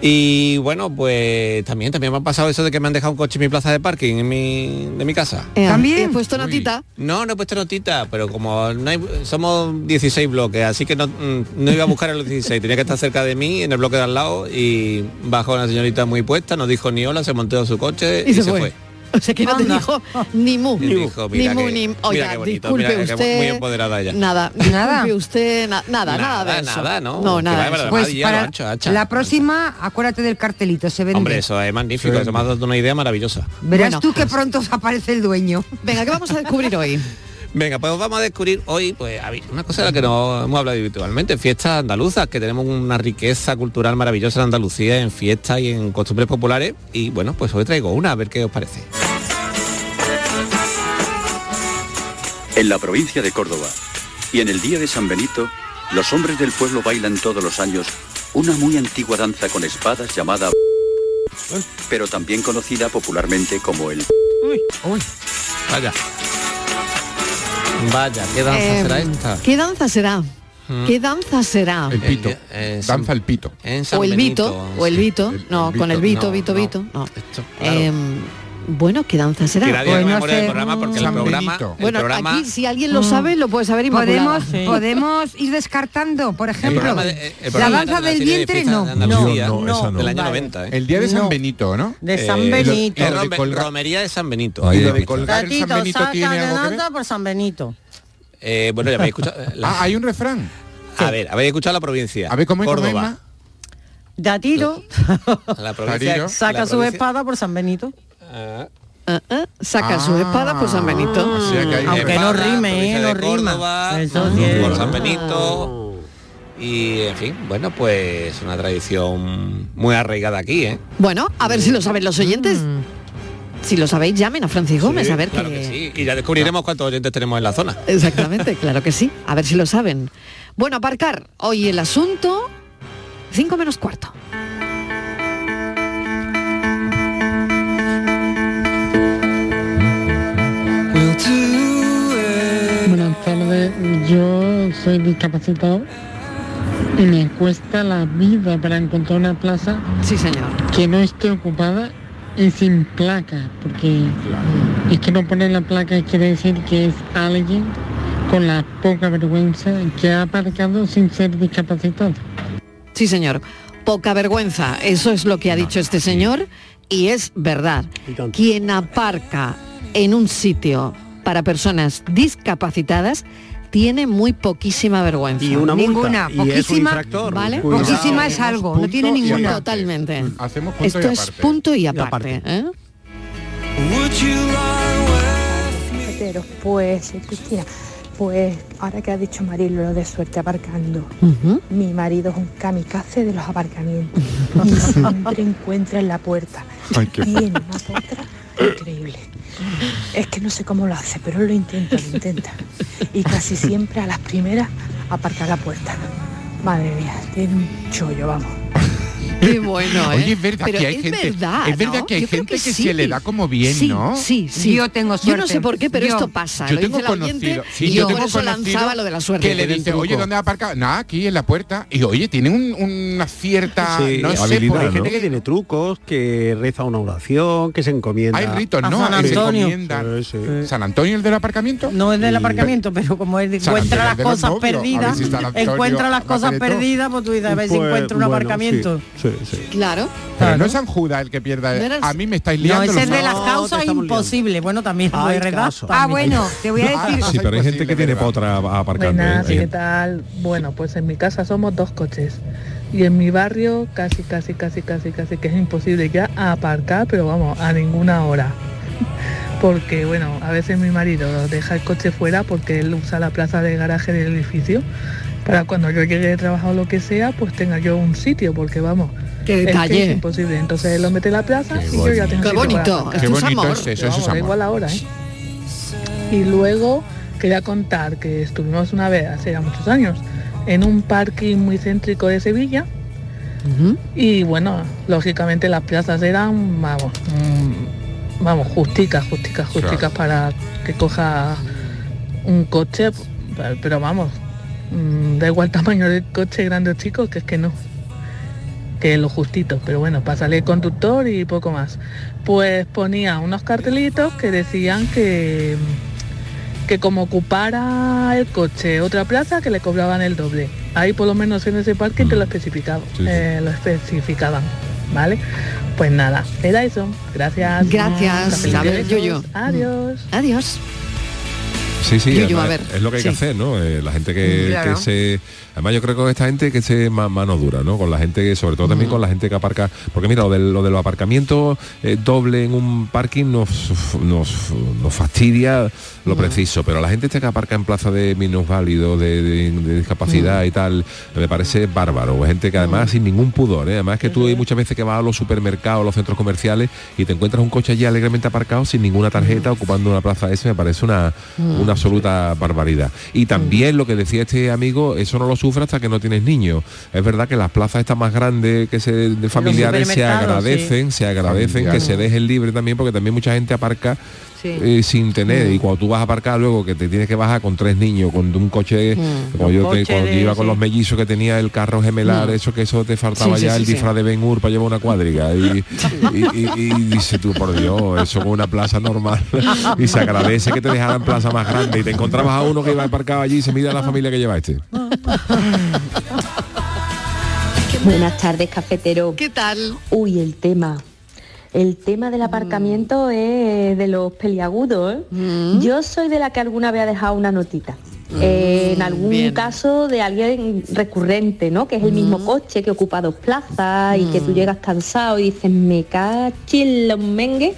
Y bueno, pues también también me ha pasado eso de que me han dejado un coche en mi plaza de parking en mi, de mi casa. Eh, ¿Has puesto notita? No, no he puesto notita, pero como no hay- somos 16 bloques, así que no, no iba a buscar en los 16, tenía que estar cerca de mí, en el bloque de al lado, y bajó una señorita muy puesta, no dijo ni hola, se montó en su coche y, se, fue. O sea que no te dijo ni mu. Y dijo, ni mu, que- ni... Oiga, bonito, disculpe que usted. muy empoderada ella. Nada, Nada. disculpe usted, na- nada, nada, Nada, de eso. nada, ¿no? No, nada. vaya Pues ya para la próxima, acuérdate del cartelito, se vende. Hombre, eso es magnífico, eso me ha dado una idea maravillosa. Verás Bueno. tú que pronto os aparece el dueño. Venga, ¿qué vamos a descubrir hoy? Venga, pues vamos a descubrir hoy, pues, a ver, una cosa de la que no hemos hablado habitualmente, fiestas andaluzas, que tenemos una riqueza cultural maravillosa en Andalucía, en fiestas y en costumbres populares. Y bueno, pues hoy traigo una, a ver qué os parece. En la provincia de Córdoba y en el día de San Benito, los hombres del pueblo bailan todos los años una muy antigua danza con espadas llamada pero también conocida popularmente como el Vaya. Vaya, ¿qué danza Eh, será esta? ¿Qué danza será? Mm. ¿Qué danza será? El pito. Danza el pito. En San O el Benito, Vito, o el sí. Vito, no, con el Vito, no, Vito, no. Vito, no. claro. Em, bueno, ¿qué danza será? Que nadie Pues no programa porque el San programa, Benito. el Bueno, programa- aquí si alguien lo sabe lo puede saber Inmaculada. Podemos, podemos ir descartando, por ejemplo, programa de- el la danza de del vientre no. No, no, esa no. del año Vale. 90. ¿eh? El día de San Benito, ¿no? De San Eh, Benito. lo- lo de colgar- Romería de San Benito. ¿Y lo de colgar el San Tatito, Benito saca tiene la algo que ver? danza por San Benito. Eh, bueno, ya habéis escuchado. la- Ah, hay un refrán. a ver, habéis escuchado la provincia. A ver, ¿cómo es, Córdoba. Ma? De a tiro, La provincia. saca su espada por San Benito. Ah, Ah, ah, saca sus espadas por San Benito. O sea que hay un Aunque no Espada, rime, eh, no rima. Eso ah, sí por San Benito. Y en fin, bueno, pues una tradición muy arraigada aquí, ¿eh? Bueno, a ver si lo saben los oyentes. Si lo sabéis, llamen a Francis Gómez Sí, a ver claro qué- que sí. Y ya descubriremos cuántos oyentes tenemos en la zona. Exactamente, claro que sí. A ver si lo saben. Bueno, aparcar. Hoy el asunto, 5 menos cuarto. Tardes, yo soy discapacitado y me cuesta la vida para encontrar una plaza sí, señor. que no esté ocupada y sin placa, porque es que no poner la placa quiere decir que es alguien con la poca vergüenza que ha aparcado sin ser discapacitado. Sí, señor. Poca vergüenza. Eso es lo que ha dicho este señor y es verdad. Quien aparca en un sitio para personas discapacitadas tiene muy poquísima vergüenza. Y una multa. Ninguna, Y es un poquísima, infractor. ¿Vale? Cuidado. Poquísima es algo, no tiene ninguna. Totalmente. Hacemos punto Esto y es punto y Y aparte. ¿eh? Pero, pues, Cristina, pues ahora que ha dicho Marilo lo de suerte aparcando, mi marido es un kamikaze de los aparcamientos y siempre encuentra en la puerta. Ay, qué- una potra increíble. Es que no sé cómo lo hace, pero lo intenta, lo intenta. Y casi siempre a las primeras aparca la puerta. Madre mía, tiene un chollo, vamos. Qué bueno, ¿eh? Oye, es verdad Pero que hay es gente, verdad, es verdad ¿no? que hay Yo gente que que, sí. se le da como bien, Sí, ¿no? sí, sí. Yo tengo Yo no suerte. sé por qué, pero Yo- esto pasa. Yo Lo tengo dice la oyente conocido, sí, y yo yo tengo por eso conocido lanzaba lo de la suerte. que le dice, oye. ¿dónde ha aparcado? Nada, aquí en la puerta. Y oye, tiene un- una cierta, Sí, no sé, habilidad, por hay gente que tiene trucos, que reza una oración, que se encomienda. Hay ritos, ¿no? San Antonio. ¿San Antonio el del aparcamiento? No es del aparcamiento, pero como él encuentra las cosas perdidas, encuentra las cosas perdidas, pues tú dices, a ver si Pues, encuentra un aparcamiento. Sí, sí. Claro. Pero no es San Judas el que pierda. No el- A mí me estáis No, liando. ese es de las causas imposibles. Bueno, también Hay puede redar. casos. Ah, bueno, te voy a decir... Sí, pero hay gente que tiene potra aparcando. Buenas, ¿eh? ¿qué tal? Bueno, pues en mi casa somos dos coches. Y en mi barrio casi, casi, casi, casi, casi que es imposible ya aparcar, pero vamos, a ninguna hora. Porque, bueno, a veces mi marido deja el coche fuera porque él usa la plaza de garaje del edificio para cuando yo llegue de trabajo o lo que sea, pues tenga yo un sitio, porque vamos, Qué es que detalle. es imposible. Entonces él lo mete en la plaza Qué y yo ya tengo Qué bonito, Qué es bonito amor. es eso, eso vamos, es da amor. igual ahora, ¿eh? Y luego quería contar que estuvimos una vez, hace ya muchos años, en un parking muy céntrico de Sevilla. Y bueno, lógicamente las plazas eran, vamos, mm, vamos, justicas, justicas, justicas para que coja un coche, pero vamos, mm, da igual tamaño del coche, grande o chico, que es que no que lo justito, pero bueno, para salir conductor y poco más. Pues ponía unos cartelitos que decían que que como ocupara el coche otra plaza que le cobraban el doble. Ahí por lo menos en ese parque te lo especificaba, Sí, sí. eh, lo especificaban, ¿vale? Pues nada, era eso. Gracias. Gracias. Cafelito A ver, y besos. Yuyu. Adiós. Adiós. Sí, sí, Yuyu, además, a ver, es lo que hay sí. que hacer, ¿no? Eh, la gente que, Claro. que se... Además yo creo que con esta gente que se ma- mano dura, ¿no? Con la gente, sobre todo también con la gente que aparca... Porque mira, lo, del- lo de los aparcamientos eh, doble en un parking nos, nos, nos fastidia lo preciso, pero la gente esta que aparca en plaza de minusválidos, de, de- de discapacidad y tal, me parece bárbaro. Gente que además sin ningún pudor, ¿eh? Además que tú hay muchas veces que vas a los supermercados, a los centros comerciales y te encuentras un coche allí alegremente aparcado sin ninguna tarjeta ocupando una plaza esa, me parece una, una absoluta barbaridad. Y también lo que decía este amigo, eso no lo sufre hasta que no tienes niños. Es verdad que las plazas estas más grandes que se de familiares se agradecen, se agradecen que se dejen libre también, porque también mucha gente aparca eh, sin tener y cuando tú vas a aparcar luego que te tienes que bajar con tres niños con un coche como yo, cuando de- iba con sí. los mellizos que tenía el carro gemelar eso que eso te faltaba Sí, ya sí, el sí. disfraz de Ben Hur para llevar una cuadriga y, y, y- y dice tú por Dios eso con una plaza normal y se agradece que te dejaran plaza más grande y te encontrabas a uno que iba aparcado allí y se mira la familia que lleva este Buenas tardes, cafetero. ¿Qué tal? Uy, el tema. El tema del aparcamiento es de los peliagudos. ¿eh? Yo soy de la que alguna vez ha dejado una notita. Eh, en algún bien. caso de alguien recurrente, ¿no? Que es el mismo coche que ocupa dos plazas y que tú llegas cansado y dices, me cachis los mengues,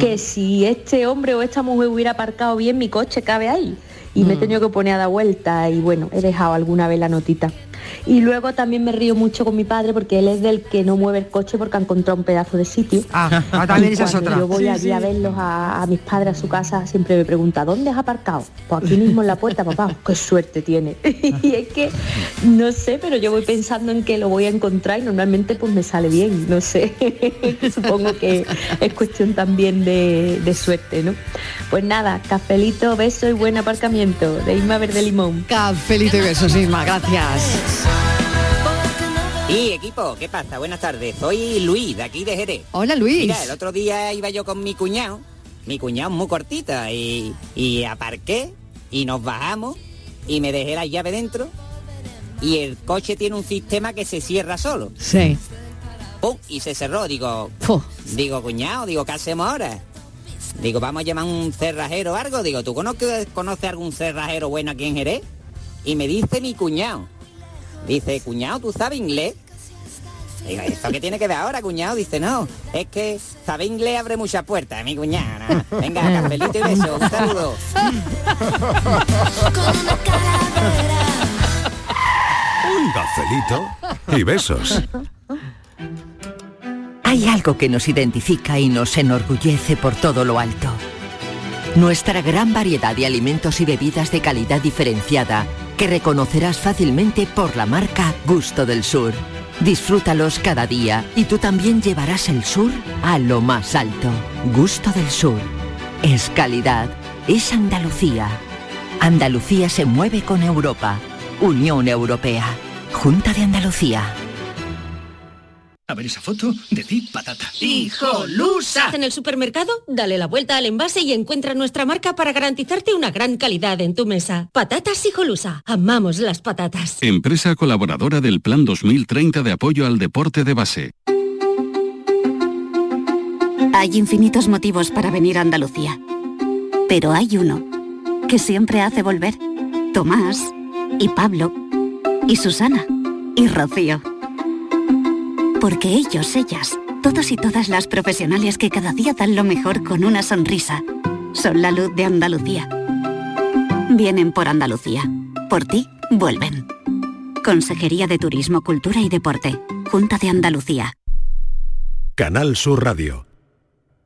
que si este hombre o esta mujer hubiera aparcado bien, mi coche cabe ahí. Y me he tenido que poner a dar vuelta y bueno, he dejado alguna vez la notita. Y luego también me río mucho con mi padre porque él es del que no mueve el coche porque ha encontrado un pedazo de sitio. Ah, ah, también Y esa es cuando otra. Yo voy Sí, allí a verlos a, a mis padres a su casa, siempre me pregunta, ¿dónde has aparcado? Pues aquí mismo en la puerta, papá. Qué suerte tiene. y es que, no sé, pero yo voy pensando en que lo voy a encontrar y normalmente pues me sale bien, no sé. Supongo que es cuestión también de, de suerte, ¿no? Pues nada, cafelito, beso y buen aparcamiento de Isma Verde Limón. Cafelito y besos, Isma, gracias. Y equipo, ¿qué pasa? Buenas tardes. Soy Luis, de aquí de Jerez. Hola, Luis. Mira, el otro día iba yo con mi cuñado. Mi cuñado muy cortita y, y aparqué y nos bajamos y me dejé la llave dentro y el coche tiene un sistema que se cierra solo. Sí. ¡Pum! Y se cerró. Digo, digo, cuñado, digo, ¿qué hacemos ahora? Digo, vamos a llamar un cerrajero o algo. Digo, ¿tú conoces, conoces algún cerrajero bueno aquí en Jerez? Y me dice mi cuñado. Dice, cuñado, ¿tú sabes inglés? Digo, ¿esto qué tiene que ver ahora, cuñado? Dice, no, es que saber inglés abre muchas puertas, mi cuñada. Venga, cafelito y beso, un saludo. Un cafelito y besos. Hay algo que nos identifica y nos enorgullece por todo lo alto. Nuestra gran variedad de alimentos y bebidas de calidad diferenciada que reconocerás fácilmente por la marca Gusto del Sur. Disfrútalos cada día y tú también llevarás el sur a lo más alto. Gusto del Sur. Es calidad. Es Andalucía. Andalucía se mueve con Europa. Unión Europea. Junta de Andalucía. A ver esa foto de ti, patata. ¡Hijolusa! En el supermercado, dale la vuelta al envase y encuentra nuestra marca para garantizarte una gran calidad en tu mesa. Patatas Hijolusa. Amamos las patatas. Empresa colaboradora del Plan 2030 de apoyo al deporte de base. Hay infinitos motivos para venir a Andalucía. Pero hay uno que siempre hace volver. Tomás y Pablo y Susana y Rocío. Porque ellos, ellas, todos y todas las profesionales que cada día dan lo mejor con una sonrisa, son la luz de Andalucía. Vienen por Andalucía. Por ti, vuelven. Consejería de Turismo, Cultura y Deporte. Junta de Andalucía. Canal Sur Radio.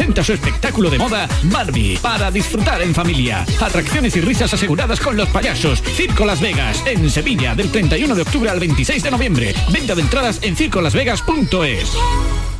presenta su espectáculo de moda Barbie para disfrutar en familia. Atracciones y risas aseguradas con los payasos. Circo Las Vegas, en Sevilla, del 31 de octubre al 26 de noviembre. Venta de entradas en circolasvegas.es.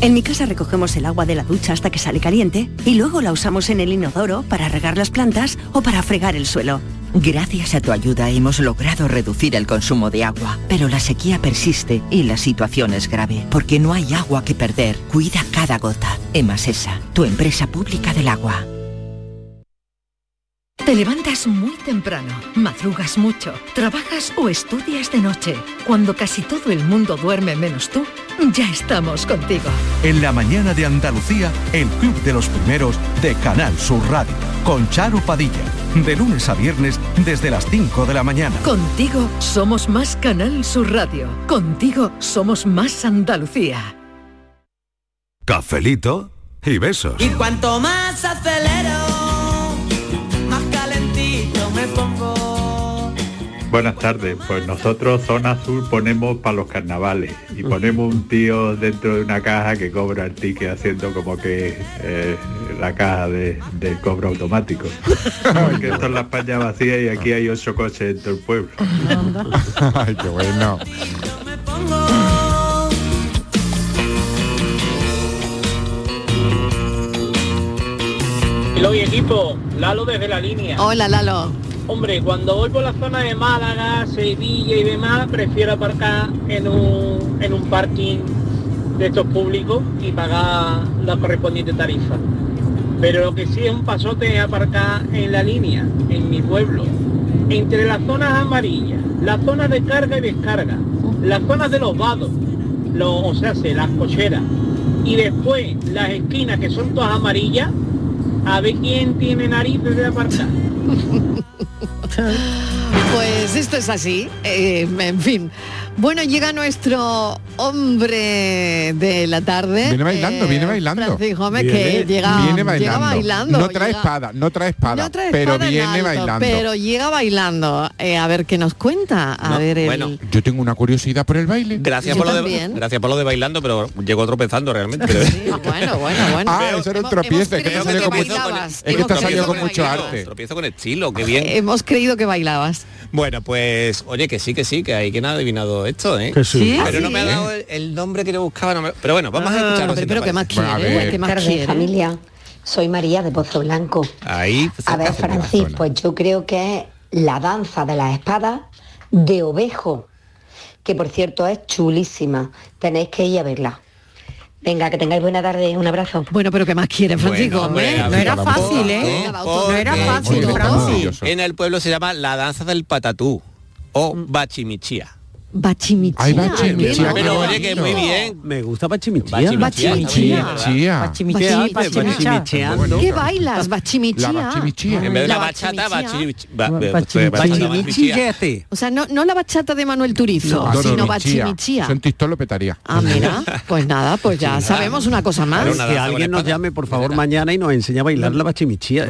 En mi casa recogemos el agua de la ducha hasta que sale caliente y luego la usamos en el inodoro para regar las plantas o para fregar el suelo. Gracias a tu ayuda hemos logrado reducir el consumo de agua, pero la sequía persiste y la situación es grave, porque no hay agua que perder. Cuida cada gota. Emasesa, tu empresa pública del agua. Te levantas muy temprano, madrugas mucho, trabajas o estudias de noche. Cuando casi todo el mundo duerme menos tú, ya estamos contigo. En la mañana de Andalucía, el Club de los Primeros de Canal Sur Radio, con Charo Padilla, de lunes a viernes desde las 5 de la mañana. Contigo somos más Canal Sur Radio. Contigo somos más Andalucía. Cafelito y besos. Y cuanto más acelero, Buenas tardes, pues nosotros Zona Azul ponemos para los carnavales y ponemos un tío dentro de una caja que cobra el ticket haciendo como que eh, la caja de, del cobro automático. Porque esto es la España vacía y aquí hay ocho coches en todo el pueblo. Ay, qué bueno. Hello y equipo, Lalo desde la línea. Hola, Lalo. Hombre, cuando voy por la zona de Málaga, Sevilla y demás, prefiero aparcar en un, en un parking de estos públicos y pagar la correspondiente tarifa. Pero lo que sí es un pasote es aparcar en la línea, en mi pueblo, entre las zonas amarillas, las zonas de carga y descarga, las zonas de los vados, los, o sea, se- las cocheras, y después las esquinas que son todas amarillas, a ver quién tiene narices de aparcar. Pues Pues esto es así, eh, en fin. Bueno, llega nuestro hombre de la tarde. Viene bailando, eh, viene bailando. Francisco Gómez, que Viene- llega, viene llega bailando. No trae llega- espada, no trae espada, no trae pero espada viene alto, bailando. Pero llega bailando. Eh, a ver qué nos cuenta. A No, ver, el- bueno. Yo tengo una curiosidad por el baile. Gracias Yo por, lo de, gracias por lo de bailando, pero llegó tropezando realmente. bueno, bueno, bueno. Ah, eso era un tropiezo, es que con bailabas. es que salió creído con que mucho arte. Tropiezo con estilo, qué bien. Hemos creído que bailabas. Bueno, pues, oye, que sí, que sí, que hay quien ha adivinado esto, ¿eh? Que sí. ¿Sí? Pero no me ha dado el, el nombre que yo buscaba. no me- Pero bueno, vamos a Ah, escucharlo. pero- si te pero ¿qué más quiere? ¿Qué más tardes, quiere? familia. Soy María de Pozo Blanco. Ahí. pues, A ver. Francis, pues yo creo que es la danza de las espadas de ovejo, que por cierto es chulísima. Tenéis que ir a verla. Venga, que tengáis buena tarde. Un abrazo. Bueno, pero ¿qué más quiere, Francisco? Bueno, hombre, Hombre, a no era fácil, ¿eh? No era fácil, porque Francis. En el pueblo se llama la danza del patatú o bachimichía. Bachimichía. Ay, bachimichía, Pero oye, que muy bien. Me gusta Bachimichía. Bachimichía. Bachimicheando. ¿Qué bailas? Bachimichía. En vez de la bachimichía. bachata, bachimichía. ba- ba- Bachimichía. bachata, Bachimichillete. O sea, no, no la bachata de Manuel Turizo, No, sino no, bachimichía. Tistón lo petaría. Ah, mira, pues nada, pues ya sabemos una cosa más. que alguien nos llame, por favor, mañana y nos enseñe a bailar la bachimichía.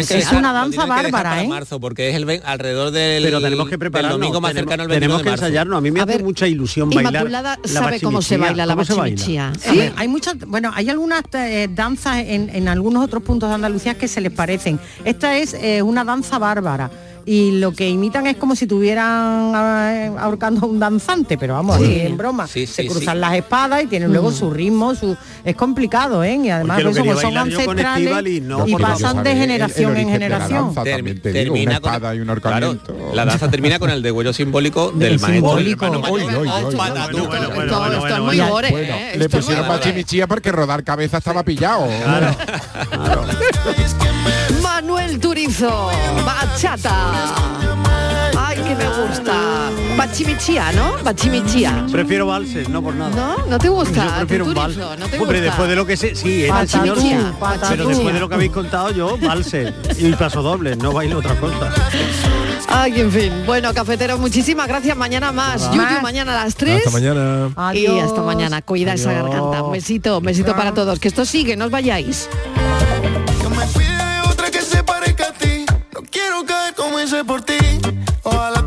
Es una danza bárbara, ¿eh? marzo, porque es el alrededor del Pero tenemos que del prepararnos. domingo más cercano al 29 tenemos de que marzo. ensayarnos. A mí me A hace ver, mucha ilusión bailar Inmaculada la sabe cómo se baila la bachimichía. Sí, hay muchas, bueno, hay algunas eh, danzas en, en algunos otros puntos de Andalucía que se les parecen. Esta es eh, una danza bárbara. Y lo que imitan es como si tuvieran eh, ahorcando a un danzante, pero vamos, Sí. así en broma. Sí, se cruzan sí. las espadas y tienen luego Mm. su ritmo, su es complicado, ¿eh? Y además eso, pues son ancestrales no y pasan de El- el generación en la generación. te digo, una espada y un ahorcamiento. La danza termina con el degüello simbólico del maestro. simbólico. ¿eh? le pusieron gore. bachimichía porque rodar cabeza estaba pillado. Manuel Turizo, bachata. Ay, que me gusta. Bachimichía, ¿no? Bachimichía. Prefiero valses, no por nada. ¿No? ¿No te gusta? Yo prefiero un vals. ¿No te Hombre, gusta? después de lo que sé, sí, este señor. Pero después de lo que habéis contado yo, valses y paso doble, no bailo otra cosa. Ay, en fin. Bueno, cafeteros, muchísimas gracias. Mañana más. Yuyu, mañana a las 3. Hasta mañana. Y hasta mañana. Cuida esa garganta. Un besito, un besito para todos. Que esto sigue, no os vayáis. hice por ti, ojalá